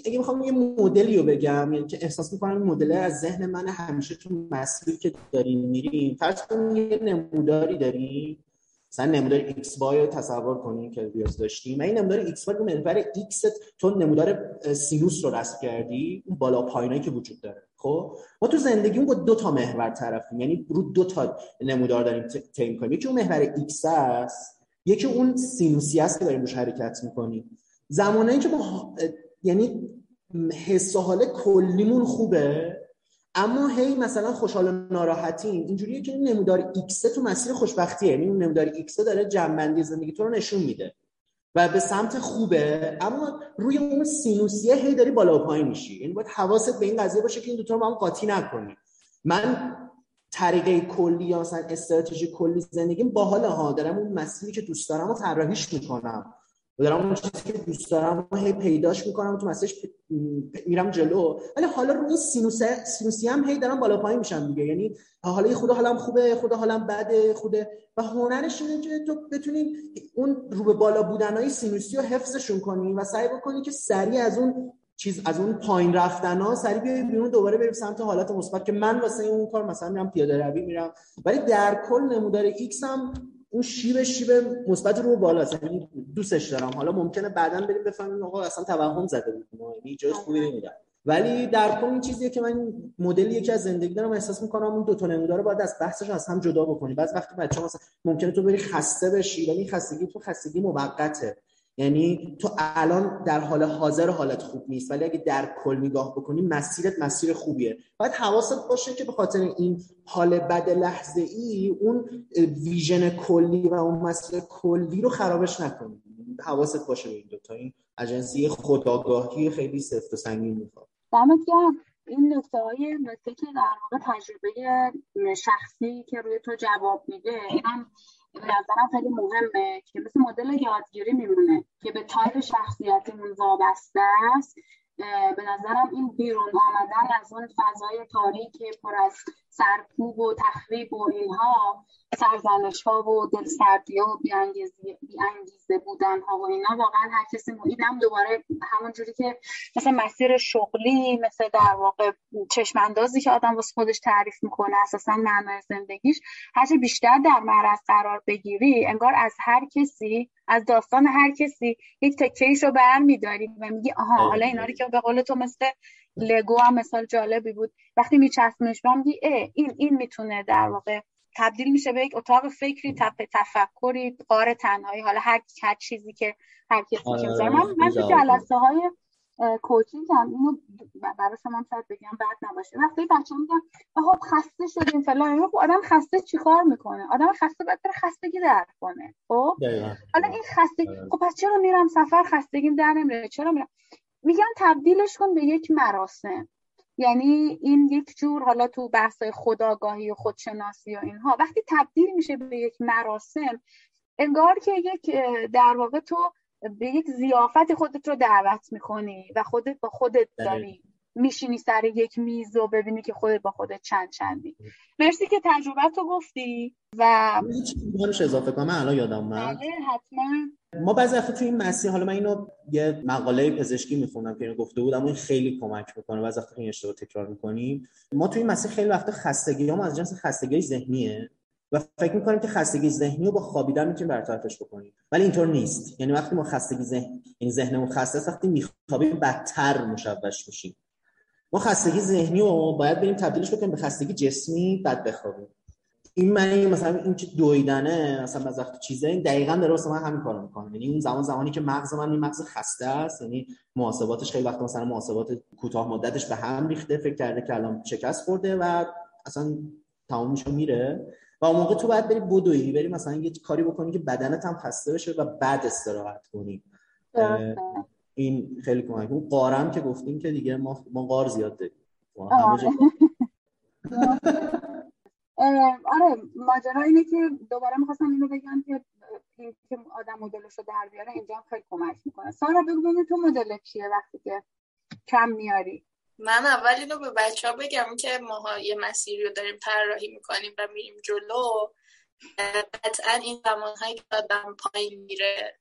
اگه می‌خوام یه مدلی رو بگم یعنی که احساس می‌کنم مدل از ذهن من همیشه تو مسیری که داریم میریم. فرض کنیم یه نموداری داریم. مثلا نمودار x y رو تصور کنیم که ریاضی داشتیم. این نمودار x y رو محور x تو نمودار سینوس رو رسم کردی. اون بالا پایینایی که وجود داره. خب؟ ما تو زندگیمون با دو تا محور طرفیم. یعنی رو دو تا نمودار داریم تعیین کنیم یکی اون محور x است. یکی اون سینوسی است که داریم روش حرکت می‌کنیم. زمانایی که ما یعنی حس و حال کلیمون خوبه اما هی مثلا خوشحال و ناراحتیم اینجوریه که این نمودار X تو مسیر خوشبختیه. یعنی اون نمودار X داره جمع‌بندی زندگی تو رو نشون میده و به سمت خوبه. اما روی اون سینوسیه هی داری بالا و پایین میشی. یعنی باید حواست به این قضیه باشه که این دو تا رو با هم قاطی نکنی. من طریقه کلی یا مثلا استراتژی کلی زندگیم باحال ها. دارم اون مسیری که دوست دارم و طراحیش می‌کنم. و دارم اون چیزی که دوست دارم هی پیداش می‌کنم تو مسیرش میرم جلو. ولی حالا روی سینوس سینوسی هم هی دارم بالا پایین میشم دیگه. یعنی حالا خود حالم خوبه خود حالم بده خوده و هنرش اینه که تو بتونی اون رو به بالا بودنهای سینوسی رو حفظشون کنی و سعی بکنی که سریع از اون چیز از اون پایین رفتن ها سریع بیای بیرون دوباره بریم سمت حالت مثبت که من واسه اون کار مثلا میرم پیاده روی میرم. ولی در کل نمودار X هم اون شیب شیب مثبت رو بالا یعنی دوستش دارم. حالا ممکنه بعدا بریم بفهمیم آقا اصلا توهم زده بود. یعنی جای خوبی نمیدم ولی در کل این چیزیه که من مدل یکی از زندگی دارم احساس می‌کنم اون دو تا نمودار رو باید از بحثش از هم جدا بکنی. بعض وقتی بچه‌ها مثلا ممکنه تو بری خسته بشی ولی خستگی تو خستگی موقته. یعنی تو الان در حال حاضر حالت خوب نیست ولی اگه در کل نگاه بکنی مسیرت مسیر خوبیه. باید حواست باشه که به خاطر این حال بد لحظه ای اون ویژن کلی و اون مسیر کلی رو خرابش نکنی. حواست باشه به این دوتا این agency خودآگاهی خیلی سفت و سنگین می‌خواد. این نکته های نکته که در واقع تجربه شخصی که روی تو جواب میده به نظرم خیلی مهمه که مثل مدل یادگیری میمونه که به تایپ شخصیتمون وابسته است. به نظرم این بیرون آمدن از اون فضای تاریک پر از سرکوب و تخریب و اینها سرزنش ها و دلسردی ها و بیانگیزه بودن ها و اینا واقعا هر کسی هم دوباره همون جوری که مثل مسیر شغلی مثل در واقع چشماندازی که آدم واسه خودش تعریف می‌کنه اساسا معنای زندگیش هرچه بیشتر در معرض قرار بگیری انگار از هر کسی از داستان هر کسی یک تکیش رو برمیداری و میگی آها حالا اینا رو که به قول تو مثل لگو هم مثال جالبی بود. وقتی میچسبونش به میگی این این می‌تونه در واقع تبدیل میشه به یک اتاق فکری تپ تفکری قار تنهایی. حالا هر هر چیزی که هر کسی آره من من تو جلسه های کوچینگ هم اینو برای شما شاید بگم بعد نباشه. وقتی بچه میگن خب خسته شدیم فلان خب آدم خسته چیکار می‌کنه؟ آدم خسته باید بره خستگی در کنه. خب؟ حالا این خسته آره. خب پس چرا میرم سفر خستگیم در نمیره؟ چرا میرم؟ میگن تبدیلش کن به یک مراسم. یعنی این یک جور حالا تو بحث خداگاهی و خودشناسی و اینها وقتی تبدیل میشه به یک مراسم انگار که یک در واقع تو به یک زیافت خودت رو دعوت می‌کنی و خودت با خودت داری میشینی سر یک میز و ببینی که خودت با خودت چند چندی. مرسی که تجربه تو گفتی و اضافه کنم. من الان یادم من بله حتما. ما بعضی وقتا تو این مسیر حالا من اینو یه مقاله پزشکی می‌خونم که اینو گفته بود اما این خیلی کمک می‌کنه. بعضی وقتا این اشتباه تکرار می‌کنیم. ما تو این مسیر خیلی وقتا خستگی هم از جنس خستگی ذهنیه و فکر می‌کنیم که خستگی ذهنی رو با خوابیدن می‌تونیم برطرفش بکنیم. ولی اینطور نیست. یعنی وقتی ما خستگی ذهن این ذهنمون خسته است وقتی میخوابیم بدتر مشوش میشیم. ما خستگی ذهنی رو باید بریم تبدیلش بکنیم به خستگی جسمی بعد بخوابیم. این معنی مثلا این که دویدنه مثلا از وقت چیزه این دقیقا داره واسه من همین کارو می‌کنه. یعنی اون زمان زمانی که مغز من این مغز خسته است یعنی محاسباتش خیلی وقت مثلا محاسبات کوتاه مدتش به هم ریخته فکر کرده که الان شکست خورده و اصلا تمام میشه میره. و اون موقع تو باید بری بدوی بری مثلا یه کاری بکنی که بدنت هم خسته بشه و بعد استراحت کنی. این خیلی کمک. اون قارم که گفتیم که دیگه ما ما قار زیاد داریم آره ماجرا اینه که دوباره می‌خواستم اینو بگم که این که آدم مدلش رو در بیاره اینجا هم خیلی کمک می‌کنه. سارا بگو ببین تو مدل چیه وقتی که کم میاری؟ من اول اینو به بچه ها بگم که ما یه مسیری رو داریم طراحی می‌کنیم و میریم جلو. قطعا این زمانهایی که آدم پایین میره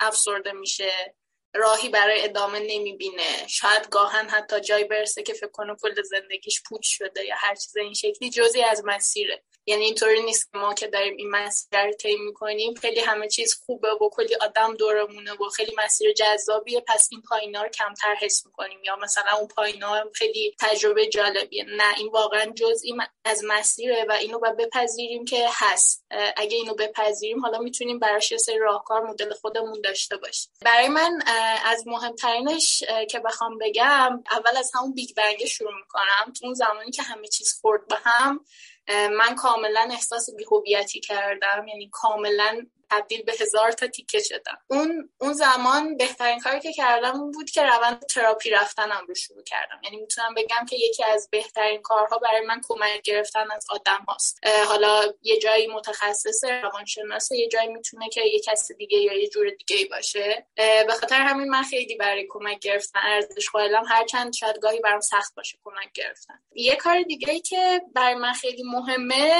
افسرده میشه. راهی برای ادامه نمی‌بینه. شاید گاهن حتی جای برسه که فکر کنه کل زندگیش پوچ شده یا هر چیز این شکلی جزی از مسیره. یعنی اینطوری نیست که ما که داریم این مسیر رو طی می‌کنیم. خیلی همه چیز خوبه و کلی آدم دورمونه و خیلی مسیر جذابیه. پس این پایینا رو کمتر حس می‌کنیم. یا مثلا اون پایینا خیلی تجربه جالبیه. نه این واقعا جزئی از مسیره و اینو باید بپذیریم که هست. اگه اینو بپذیریم حالا می‌تونیم براش یه سری راهکار مدل خودمون داشته باشیم. برای من از مهمترینش که بخوام بگم اول از همون big bang شروع می‌کنم. تو اون زمانی که همه چیز خورد به هم من کاملا احساس بیهویتی کردم یعنی کاملا تبدیل به هزار تا تیکه شدم. اون اون زمان بهترین کاری که کردم اون بود که روند تراپی رفتنم رو شروع کردم. یعنی می‌تونم بگم که یکی از بهترین کارها برای من کمک گرفتن از آدم هاست. حالا یه جایی متخصص روانشناسه یه جایی می‌تونه که یه کس دیگه یا یه جور دیگه باشه. به خاطر همین من خیلی برای کمک گرفتن ارزش قائلم هرچند شاید گاهی برام سخت باشه کمک گرفتن. یه کار دیگه ای که برای من خیلی مهمه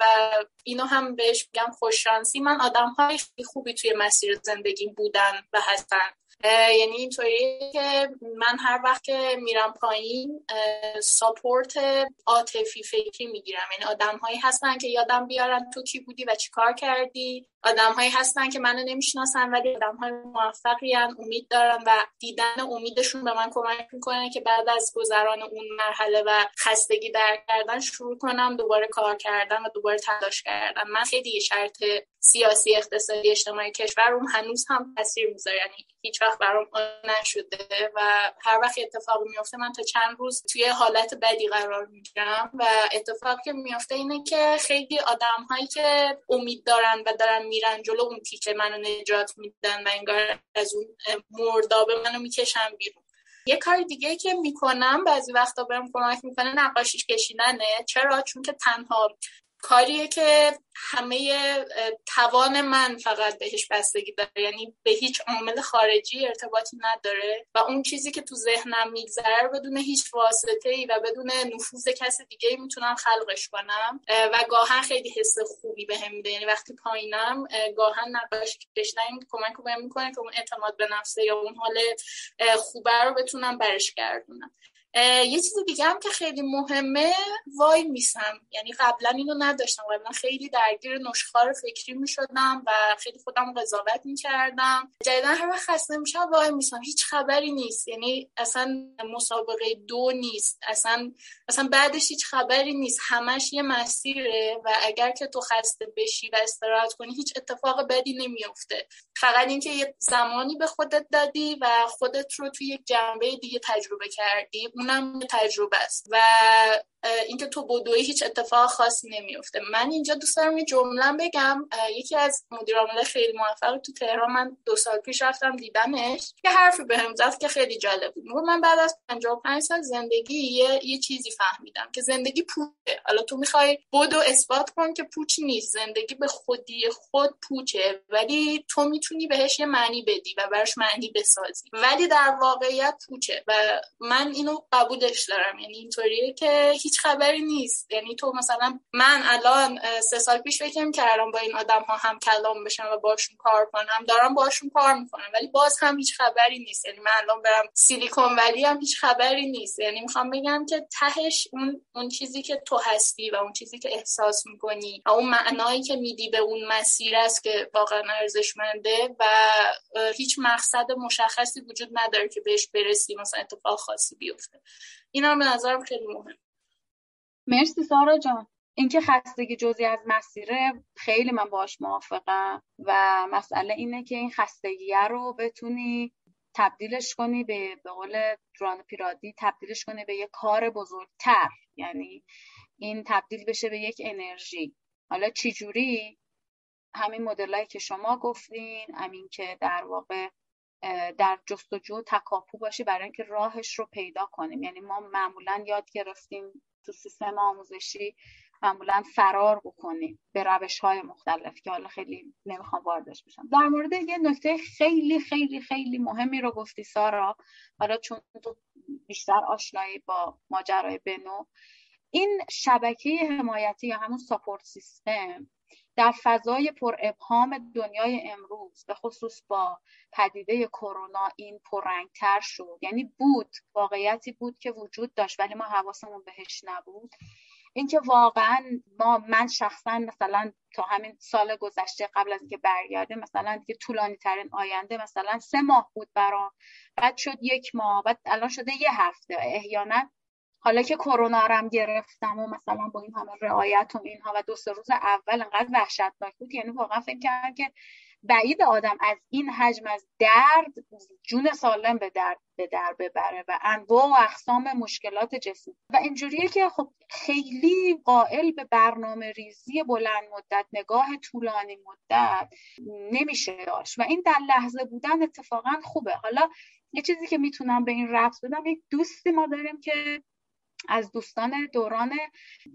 و اینو هم بهش میگم خوششانسی من آدم های خوبی توی مسیر زندگی بودن و هستن. یعنی اینطوری که من هر وقت که میرم پایین ساپورت عاطفی فکری می‌گیرم. یعنی آدم هایی هستن که یادم بیارن تو کی بودی و چی کار کردی. آدم هایی هستن که منو نمی‌شناسن ولی آدم های موفقی امید دارن و دیدن امیدشون به من کمک می‌کنه که بعد از گذران اون مرحله و خستگی در کردن شروع کنم دوباره کار کردن و دوباره تلاش کردن. من خیلی شرط سیاسی اقتصادی اجتماعی کشور اون هنوز هم تاثیر می‌ذاره. یعنی هیچ وقت برام نشده و هر وقت اتفاق میفته من تا چند روز توی حالت بدی قرار می‌گیرم و اتفاقی که میفته اینه که خیلی آدم هایی که امید دارن و دارن میرن جلو اون تیکه منو نجات میدن و انگار از اون مرداب منو می‌کشن بیرون. یه کار دیگه که می‌کنم بعضی وقتا بهم کمک می‌کنه نقاشیش کشیدنه. چرا؟ چون که تنها کاریه که همه توان من فقط بهش بستگی داره. یعنی به هیچ عامل خارجی ارتباطی نداره و اون چیزی که تو ذهنم میگذره بدون هیچ واسطه ای و بدون نفوذ کس دیگه می‌تونم خلقش کنم. و گاهن خیلی حس خوبی بهم به میده. یعنی وقتی پایینم گاهن نقاشی کشیدن کمک بهم می‌کنه که اون اعتماد به نفسه یا اون حال خوبه رو بتونم برش گردونم. یه چیز دیگه هم که خیلی مهمه وای میسم. یعنی قبلا اینو نداشتم. قبلا خیلی درگیر نشخار فکری می‌شدم و خیلی خودم قضاوت می‌کردم. جدیدا هر وقت خسته میشم وای میسم. هیچ خبری نیست. یعنی اصلا مسابقه دو نیست. اصلا اصلا بعدش هیچ خبری نیست. همش یه مسیره و اگر که تو خسته بشی و استراحت کنی هیچ اتفاق بدی نمیفته فقط اینکه یه زمانی به خودت دادی و خودت رو توی یک جنبه دیگه تجربه کردی. اونم تجربه است و اینکه تو بدوی هیچ اتفاق خاصی نمیفته من اینجا دوست دارم یه جمله بگم. یکی از مدیرعامل خیلی موفق تو تهران. من دو سال پیش رفتم دیدمش یه حرفی بهم زد که خیلی جالب بود. من بعد از 55 سال زندگی یه, یه چیزی فهمیدم که زندگی پوچه. حالا تو می‌خوای بدو اثبات کن که پوچ نیست. زندگی به خودی خود پوچه. ولی تو می‌تونی بهش یه معنی بدی و براش معنی بسازی. ولی در واقعیت پوچه. و من اینو قبولش دارم. یعنی اینطوریه که هیچ خبری نیست. یعنی تو مثلا من الان سه سال پیش فکر کردم با این آدم ها هم کلام بشم و باشون کار کنم. دارم باشون کار می‌کنم ولی باز هم هیچ خبری نیست. یعنی من الان برم سیلیکون ولی هم هیچ خبری نیست. یعنی می‌خوام بگم که تهش اون اون چیزی که تو هستی و اون چیزی که احساس می‌کنی و اون معنایی که میدی به اون مسیر است که واقعا ارزشمنده و هیچ مقصد مشخصی وجود نداره که بهش برسی مثلا اتفاق خاصی بیفته. اینا به نظرم خیلی مهم مرسی سارا جان. اینکه خستگی جزی از مسیره خیلی من باش موافقم و مسئله اینه که این خستگیه رو بتونی تبدیلش کنی به به قول دران پیرادی تبدیلش کنی به یه کار بزرگتر. یعنی این تبدیل بشه به یک انرژی. حالا چجوری؟ همین مدلایی که شما گفتین همین که در واقع در جستجو تکاپو باشی برای اینکه راهش رو پیدا کنیم. یعنی ما معمولا یاد گرفتیم تو سیستم آموزشی معمولا فرار بکنیم به روش های مختلف که حالا خیلی نمی‌خوام واردش بشم. در مورد یه نکته خیلی خیلی خیلی مهمی رو گفتی سارا. حالا چون تو بیشتر آشنایی با ماجرای بنو این شبکه حمایتی یا همون ساپورت سیستم در فضای پر ابهام دنیای امروز به خصوص با پدیده کرونا این پررنگتر شد. یعنی بود واقعیتی بود که وجود داشت ولی ما حواسمون بهش نبود. اینکه واقعا ما من شخصا مثلا تا همین سال گذشته قبل از اینکه برگرده مثلا دیگه طولانی ترین آینده مثلا سه ماه بود برام. بعد شد یک ماه بعد الان شده یه هفته. احیانا حالا که کرونا هم گرفتم و مثلا با این همه رعایت و اینها و دو سه روز اول انقدر وحشتناک بود یعنی واقعا فکر کردم که بعید آدم از این حجم از درد جون سالم به درد به در ببره و انواع و اقسام مشکلات جسمی و اینجوریه که خب خیلی قائل به برنامه ریزی بلند مدت نگاه طولانی مدت نمیشه داشت. و این در لحظه بودن اتفاقا خوبه. حالا یه چیزی که می‌تونم به این رفت بدم یک دوستی ما داریم که از دوستان دوران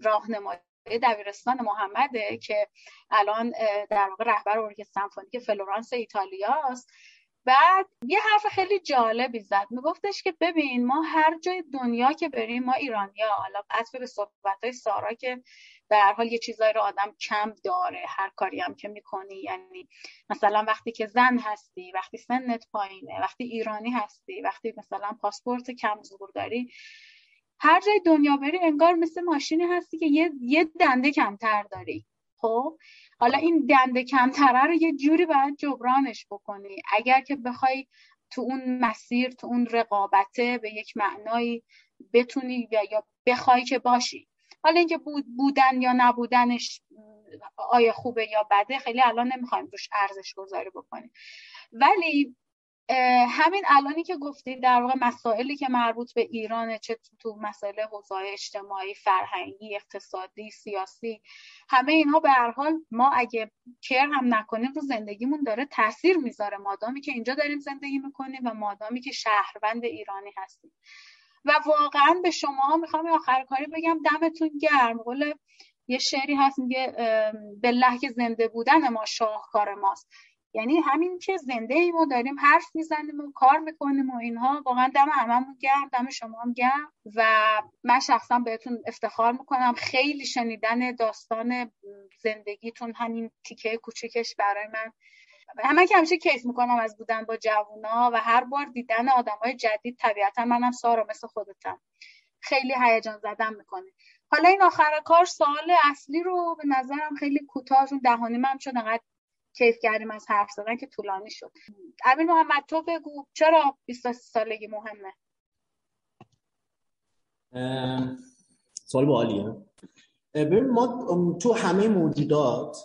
راهنمایی دبیرستان محمده که الان در واقع رهبر ارکستر سمفونیک فلورانس ایتالیاست. بعد یه حرف خیلی جالبی زد. میگفتش که ببین ما هر جای دنیا که بریم ما ایرانیا. حالا عطف به صحبت های سارا که به هر حال یه چیزایی رو آدم کم داره هر کاری هم که می‌کنی. یعنی مثلا وقتی که زن هستی وقتی سنت پایینه وقتی ایرانی هستی وقتی مثلا پاسپورت کم زور داری هر جای دنیا بری انگار مثل ماشینی هستی که یه, یه دنده کمتر داری. خب؟ حالا این دنده کمتره رو یه جوری باید جبرانش بکنی. اگر که بخوای تو اون مسیر تو اون رقابته به یک معنایی بتونی یا بخوای که باشی. حالا اینکه بودن یا نبودنش آیا خوبه یا بده خیلی الان نمی‌خوایم روش ارزش گذاری بکنیم. ولی همین الانی که گفتید در واقع مسائلی که مربوط به ایرانه چه تو مسائل حوزه اجتماعی فرهنگی اقتصادی سیاسی همه اینها به هر حال ما اگه کر هم نکنیم رو زندگیمون داره تاثیر می‌ذاره. مادامی که اینجا داریم زندگی می‌کنیم و مادامی که شهروند ایرانی هستیم. و واقعا به شما می‌خوام آخر کاری بگم دمتون گرم. قول یه شعری هست میگه به لحک زنده بودن ما شاهکار ماست. یعنی همین که زنده ایم و داریم حرف می‌زنیم و کار می‌کنیم و اینها واقعا دم هممون گرم دم شما هم گرم. و من شخصا بهتون افتخار می‌کنم خیلی شنیدن داستان زندگیتون همین تیکه کوچکش برای من. همه که همیشه کیف می‌کنم از بودن با جوونا و هر بار دیدن های جدید طبیعتا منم سارا مثل خودتم. خیلی هیجان زدم می‌کنه. حالا این آخر کار سوال اصلی رو به نظرم خیلی کوتاه دهانی من شد انقدر کیف کردیم از حرف زدن که طولانی شد. امین محمد تو بگو چرا 23 سالگی مهمه؟ سوال با عالیه ببین ما تو همه موجودات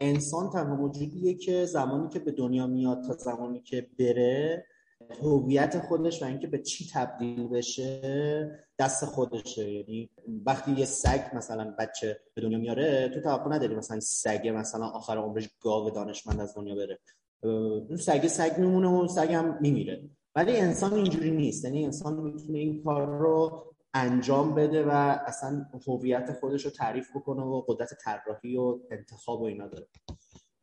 انسان تنها موجودیه که زمانی که به دنیا میاد تا زمانی که بره هویت خودش و اینکه به چی تبدیل بشه دست خودشه. یعنی وقتی یه سگ مثلا بچه به دنیا میاره تو توقع نداری مثلا سگ مثلا آخر عمرش گاو دانشمند از دنیا بره. اون سگ سگ میمونه و سگ هم میمیره. ولی انسان اینجوری نیست. یعنی انسان می‌تونه این کار رو انجام بده و اصلا هویت خودش رو تعریف بکنه و قدرت طراحی و انتخاب و اینا داره.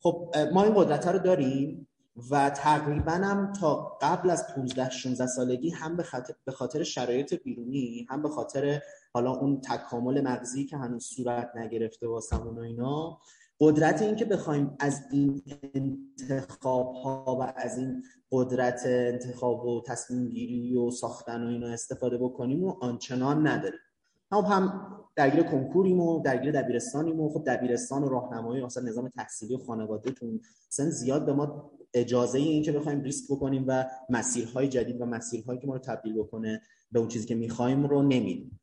خب ما این قدرت رو داریم. و تقریبا هم تا قبل از 15 16 سالگی هم به خاطر, شرایط بیرونی هم به خاطر حالا اون تکامل مغزی که هنوز صورت نگرفته واسمون و اینا قدرت این که بخوایم از این انتخاب ها و از این قدرت انتخاب و تصمیم گیری و ساختن و اینا استفاده بکنیم و آنچنان نداریم. خب هم درگیر کنکوریم و درگیر دبیرستانیم و خب دبیرستان و راهنمایی اصلا نظام تحصیلی و خانواده تون سن زیاد به ما اجازه این که بخوایم ریسک بکنیم و مسیرهای جدید و مسیرهایی که ما رو تبدیل بکنه به اون چیزی که می‌خوایم رو نمیدیم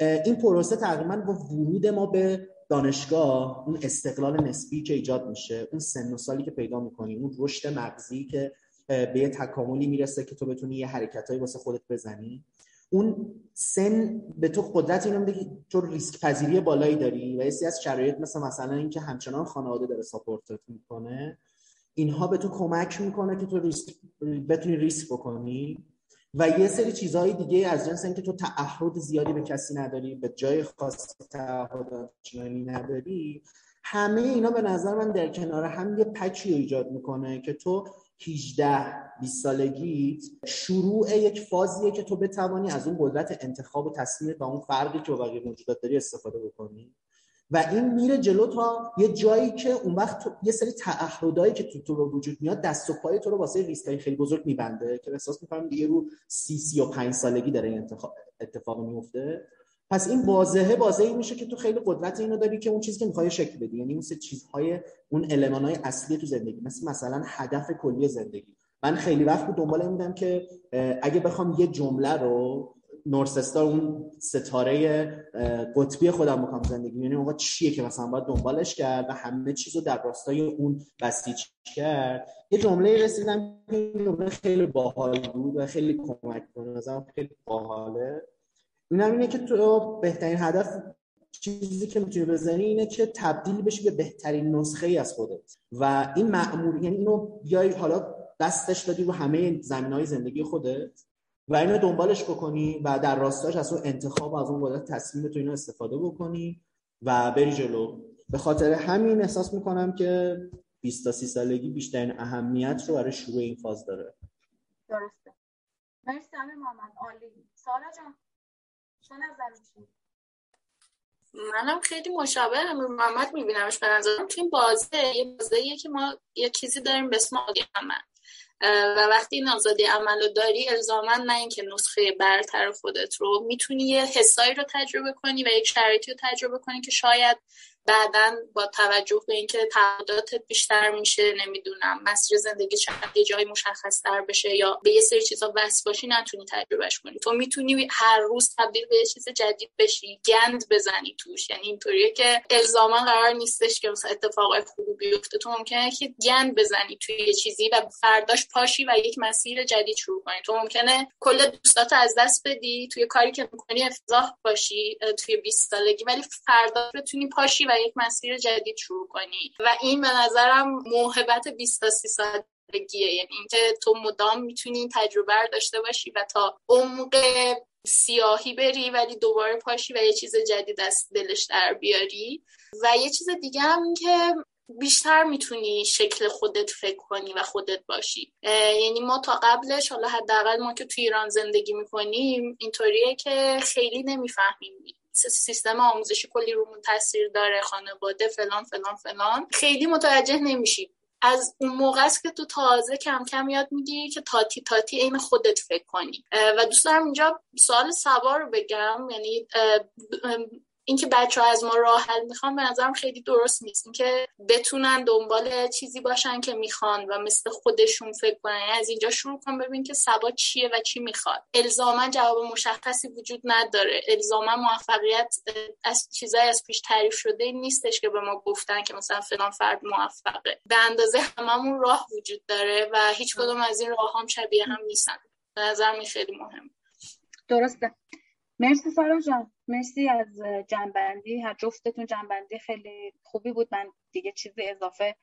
این پروسه تقریبا با ورود ما به دانشگاه اون استقلال نسبی که ایجاد میشه اون سن و سالی که پیدا می‌کنی اون رشد مغزی که به یه تکاملی می‌رسه که تو بتونی یه حرکتهایی واسه خودت بزنی. اون سن به تو قدرت اینو میده که تو ریسک پذیری بالایی داری و یه از شرایط مثل مثلا اینکه همچنان خانواده داره ساپورتت می‌کنه. اینها به تو کمک می‌کنه که تو ریسک بتونی ریسک بکنی و یه سری چیزهای دیگه از جنس اینکه تو تعهد زیادی به کسی نداری به جای خاص تعهد نداری همه اینا به نظر من در کنار هم یه پچی ایجاد می‌کنه که تو 18 20 سالگی شروع یک فازیه که تو بتوانی از اون قدرت انتخاب و تصمیم با اون فرقی که با بقیه موجودات داری استفاده بکنی. و این میره جلو تا یه جایی که اون وقت یه سری تعهدایی که تو تو رو وجود میاد دست و پای تو رو واسه ریسکای خیلی بزرگ میبنده که احساس می‌کنم دیگه رو سی سی و پنج سالگی داره این اتفاق میفته پس این واضحه واضحی میشه که تو خیلی قدرت اینو داری که اون چیزی که می‌خوای شکل بدی. یعنی اون سه چیزهای اون المانهای اصلی تو زندگی. مثل مثلا هدف کلی زندگی. من خیلی وقت دنبال این که اگه بخوام یه جمله رو نورسستار اون ستاره قطبی خودم بکنم زندگی یعنی اونها چیه که مثلا باید دنبالش کرد و همه چیز رو در راستای اون بسیج کرد؟ یه جمله رسیدم که این جمله خیلی باحال بود و خیلی کمک کنه. خیلی باحاله. این اینه که تو بهترین هدف چیزی که می‌تونی بزنی اینه که تبدیل بشی به بهترین نسخه ای از خودت. و این معمول یعنی اینو بیای حالا دستش دادی رو همه زمین های زندگی خودت. و اینو دنبالش بکنی و در راستاش از اون انتخاب از اون قدرت تصمیم تو اینو استفاده بکنی و بری جلو. به خاطر همین احساس می‌کنم که 20 تا 30 سالگی بیشترین اهمیت رو برای شروع این فاز داره. درسته. مرسی محمد. عالی. سارا جان چه منم خیلی مشابه امیر محمد میبینمش. به نظرم تو این بازه یه بازه که ما یه چیزی داریم به اسم عمل و وقتی این آزادی عمل رو داری الزاما نه اینکه نسخه برتر خودت رو می‌تونی یه حسایی رو تجربه کنی و یک شرایطی رو تجربه کنی که شاید بعدا با توجه به اینکه تعهداتت بیشتر میشه نمی‌دونم مسیر زندگی شاید یه جای مشخص تر بشه یا به یه سری چیزا وصل باشی نتونی تجربهش کنی. تو می‌تونی هر روز تبدیل به یه چیز جدید بشی گند بزنی توش. یعنی اینطوریه که الزاما قرار نیستش که مثلا اتفاق خوبی بیفته. تو ممکنه که گند بزنی توی یه چیزی و فرداش پاشی و یک مسیر جدید شروع کنی. تو ممکنه کل دوستات از دست بدی توی کاری که می‌کنی افتضاح باشی توی 20 سالگی ولی فردا بتونی پاشی و یک مسیر جدید شروع کنی. و این به نظرم موهبت 20 تا 30 سالگیه. یعنی اینکه تو مدام می‌تونی تجربه داشته باشی و تا عمق سیاهی بری ولی دوباره پاشی و یه چیز جدید از دلش در بیاری. و یه چیز دیگه هم که بیشتر می‌تونی شکل خودت فکر کنی و خودت باشی. یعنی ما تا قبلش حالا حداقل ما که تو ایران زندگی می‌کنیم اینطوریه که خیلی نمی‌فهمیم. سیستم آموزشی کلی رومون تاثیر داره خانواده فلان فلان فلان. خیلی متوجه نمیشی. از اون موقع است که تو تازه کم کم یاد می‌گیری که تاتی تاتی عین خودت فکر کنی. و دوست دارم اینجا سوال سوار رو بگم. یعنی اینکه بچه ها از ما راه حل می‌خوان به نظرم خیلی درست نیست. اینکه بتونن دنبال چیزی باشن که می‌خوان و مثل خودشون فکر کنن. یعنی از اینجا شروع کن ببین که سبا چیه و چی می‌خواد. الزاما جواب مشخصی وجود نداره. الزاما موفقیت از چیزای از پیش تعریف شده نیستش که به ما گفتن که مثلا فلان فرد موفقه. به اندازه هممون راه وجود داره و هیچ کدوم از این راه هم شبیه هم نیستن. به نظرم خیلی مهم. درسته. مرسی سارا جان. مرسی از جنبندی. هر جفتتون جنبندی خیلی خوبی بود. من دیگه چیزی اضافه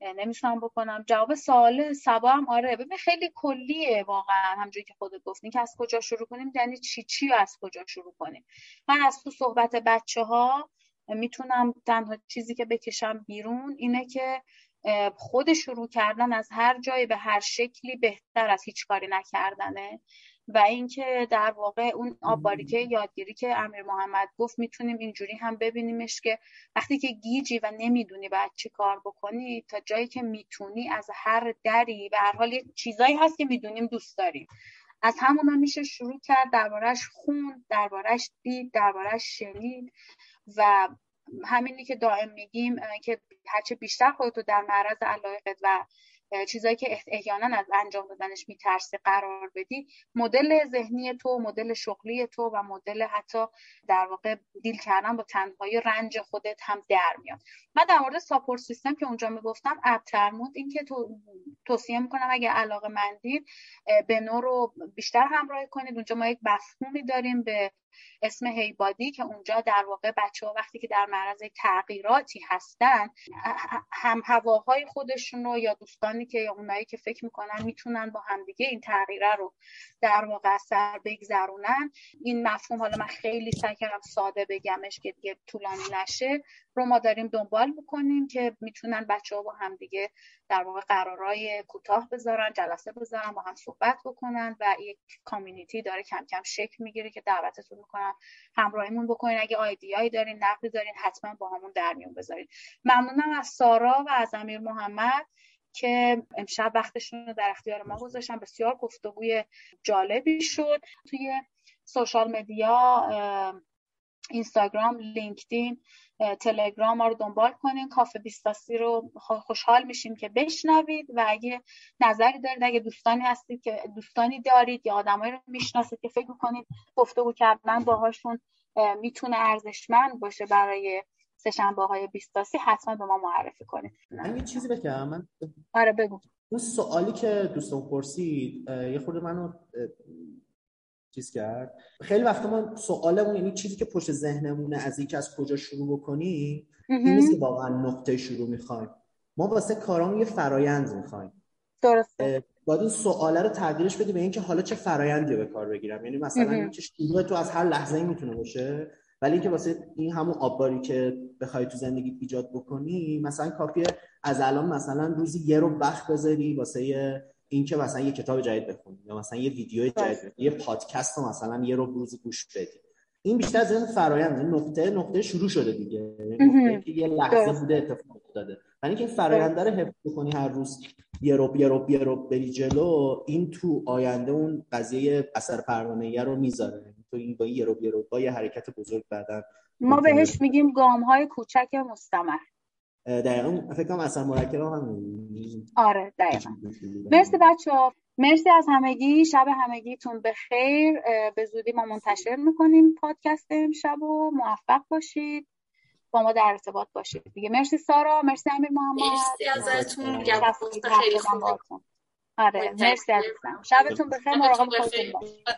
نمی‌تونم بکنم. جواب سوال سبا هم آره. ببین خیلی کلیه واقعا همجوری که خودت گفتی. که از کجا شروع کنیم یعنی چی چی و از کجا شروع کنیم. من از تو صحبت بچه ها می‌تونم تنها چیزی که بکشم بیرون اینه که خود شروع کردن از هر جایی به هر شکلی بهتر از هیچ کاری نکردنه. و اینکه در واقع اون آباریکه یادگیری که امیر محمد گفت می‌تونیم اینجوری هم ببینیمش که وقتی که گیجی و نمی‌دونی باید چی کار بکنی تا جایی که می‌تونی از هر دری به هر حال چیزایی هست که می‌دونیم دوست داریم. از همون هم میشه شروع کرد دربارهش خون دربارهش دید دربارهش شنید و همینی که دائم میگیم که هرچه بیشتر خودتو در معرض علایقت و چیزایی که احیانا از انجام دادنش میترسی قرار بدی مدل ذهنی تو مدل شغلی تو و مدل حتی در واقع دیل کردن با تنهایی رنج خودت هم در میاد. من در مورد ساپورت سیستم که اونجا می‌گفتم ابترمود این که تو توصیه می‌کنم اگه علاقه مندید به نو رو بیشتر همراهی کنید. اونجا ما یک مفهومی داریم به اسم هیبادی که اونجا در واقع بچه ها وقتی که در معرض تغییراتی هستن هم هواهای خودشون رو یا دوستانی که یا اونایی که فکر می‌کنن می‌تونن با همدیگه این تغییره رو در واقع سر بگذرونن. این مفهوم حالا من خیلی سعی کردم ساده بگمش که دیگه طولانی نشه رو ما داریم دنبال می‌کنیم که می‌تونن بچه ها با همدیگه در واقع قرارای کوتاه بذارن جلسه بذارن با هم صحبت بکنن و یک کامیونیتی داره کم کم شکل می‌گیره که دعوتتون می‌کنم همراهیمون بکنین. اگه آیدیایی دارین نقدی دارین حتما با همون در میون بذارین. ممنونم از سارا و از امیر محمد. که امشب وقتشون رو در اختیار ما گذاشتن. بسیار گفتگوی جالبی شد. توی سوشال مدیا اینستاگرام لینکدین تلگرام ما رو دنبال کنین. کافه بیستاسی رو خوشحال میشیم که بشنوید و اگه نظری دارید اگه دوستانی هستید که دوستانی دارید یا آدمایی رو می‌شناسید که فکر می‌کنید گفتگو کردن باهاشون می‌تونه ارزشمند باشه برای سهشنبه های بیستاسی حتما به ما معرفی کنید. من یه چیزی بگم. من آره بگو. اون سوالی که دوستان پرسید یه خورده منو چیز کرد. خیلی وقتا ما سوالمون یعنی چیزی که پشت ذهنمونه از اینکه از کجا شروع بکنیم این نیست که واقعا نقطه شروع می‌خوایم. ما واسه کارامون یه فرایند می‌خوایم. درسته. باید این سواله رو تغییرش بدی به اینکه حالا چه فرایندی به کار بگیرم. یعنی مثلا اینکه شروع تو از هر لحظه ای می‌تونه باشه. ولی اینکه واسه این همون آبباری که بخوای تو زندگی ایجاد بکنی مثلا کافیه از الان مثلا روزی یه رو وقت بذاری واسه اینکه مثلا یه کتاب جدید بخونی یا مثلا یه ویدیو جدید یه پادکست رو مثلا یه رو روزی گوش بدی. این بیشتر از این فرایند این نقطه نقطه شروع شده دیگه. نقطه که یه لحظه بوده اتفاق افتاده. برای اینکه فرایند رو حفظ کنی هر روز یه روب یه روب یه روب بری جلو این تو آینده اون قضیه اثر پروانه رو می‌ذاره. تو این با یه روب یه با یه حرکت بزرگ بعدن ما بهش میگیم گام های کوچک مستمر. دقیقا فکر کنم اصلا مرکب هم آره دقیقا. مرسی بچه ها مرسی از همگی. شب همگیتون به خیر به زودی ما منتشر می‌کنیم پادکست امشب و موفق باشید. با ما در ارتباط باشید. دیگه مرسی سارا مرسی امیر محمد. مرسی ازتون. خیلی خوب. آره مرسی عزیزم. شبتون بخیر مراقب خودتون باشید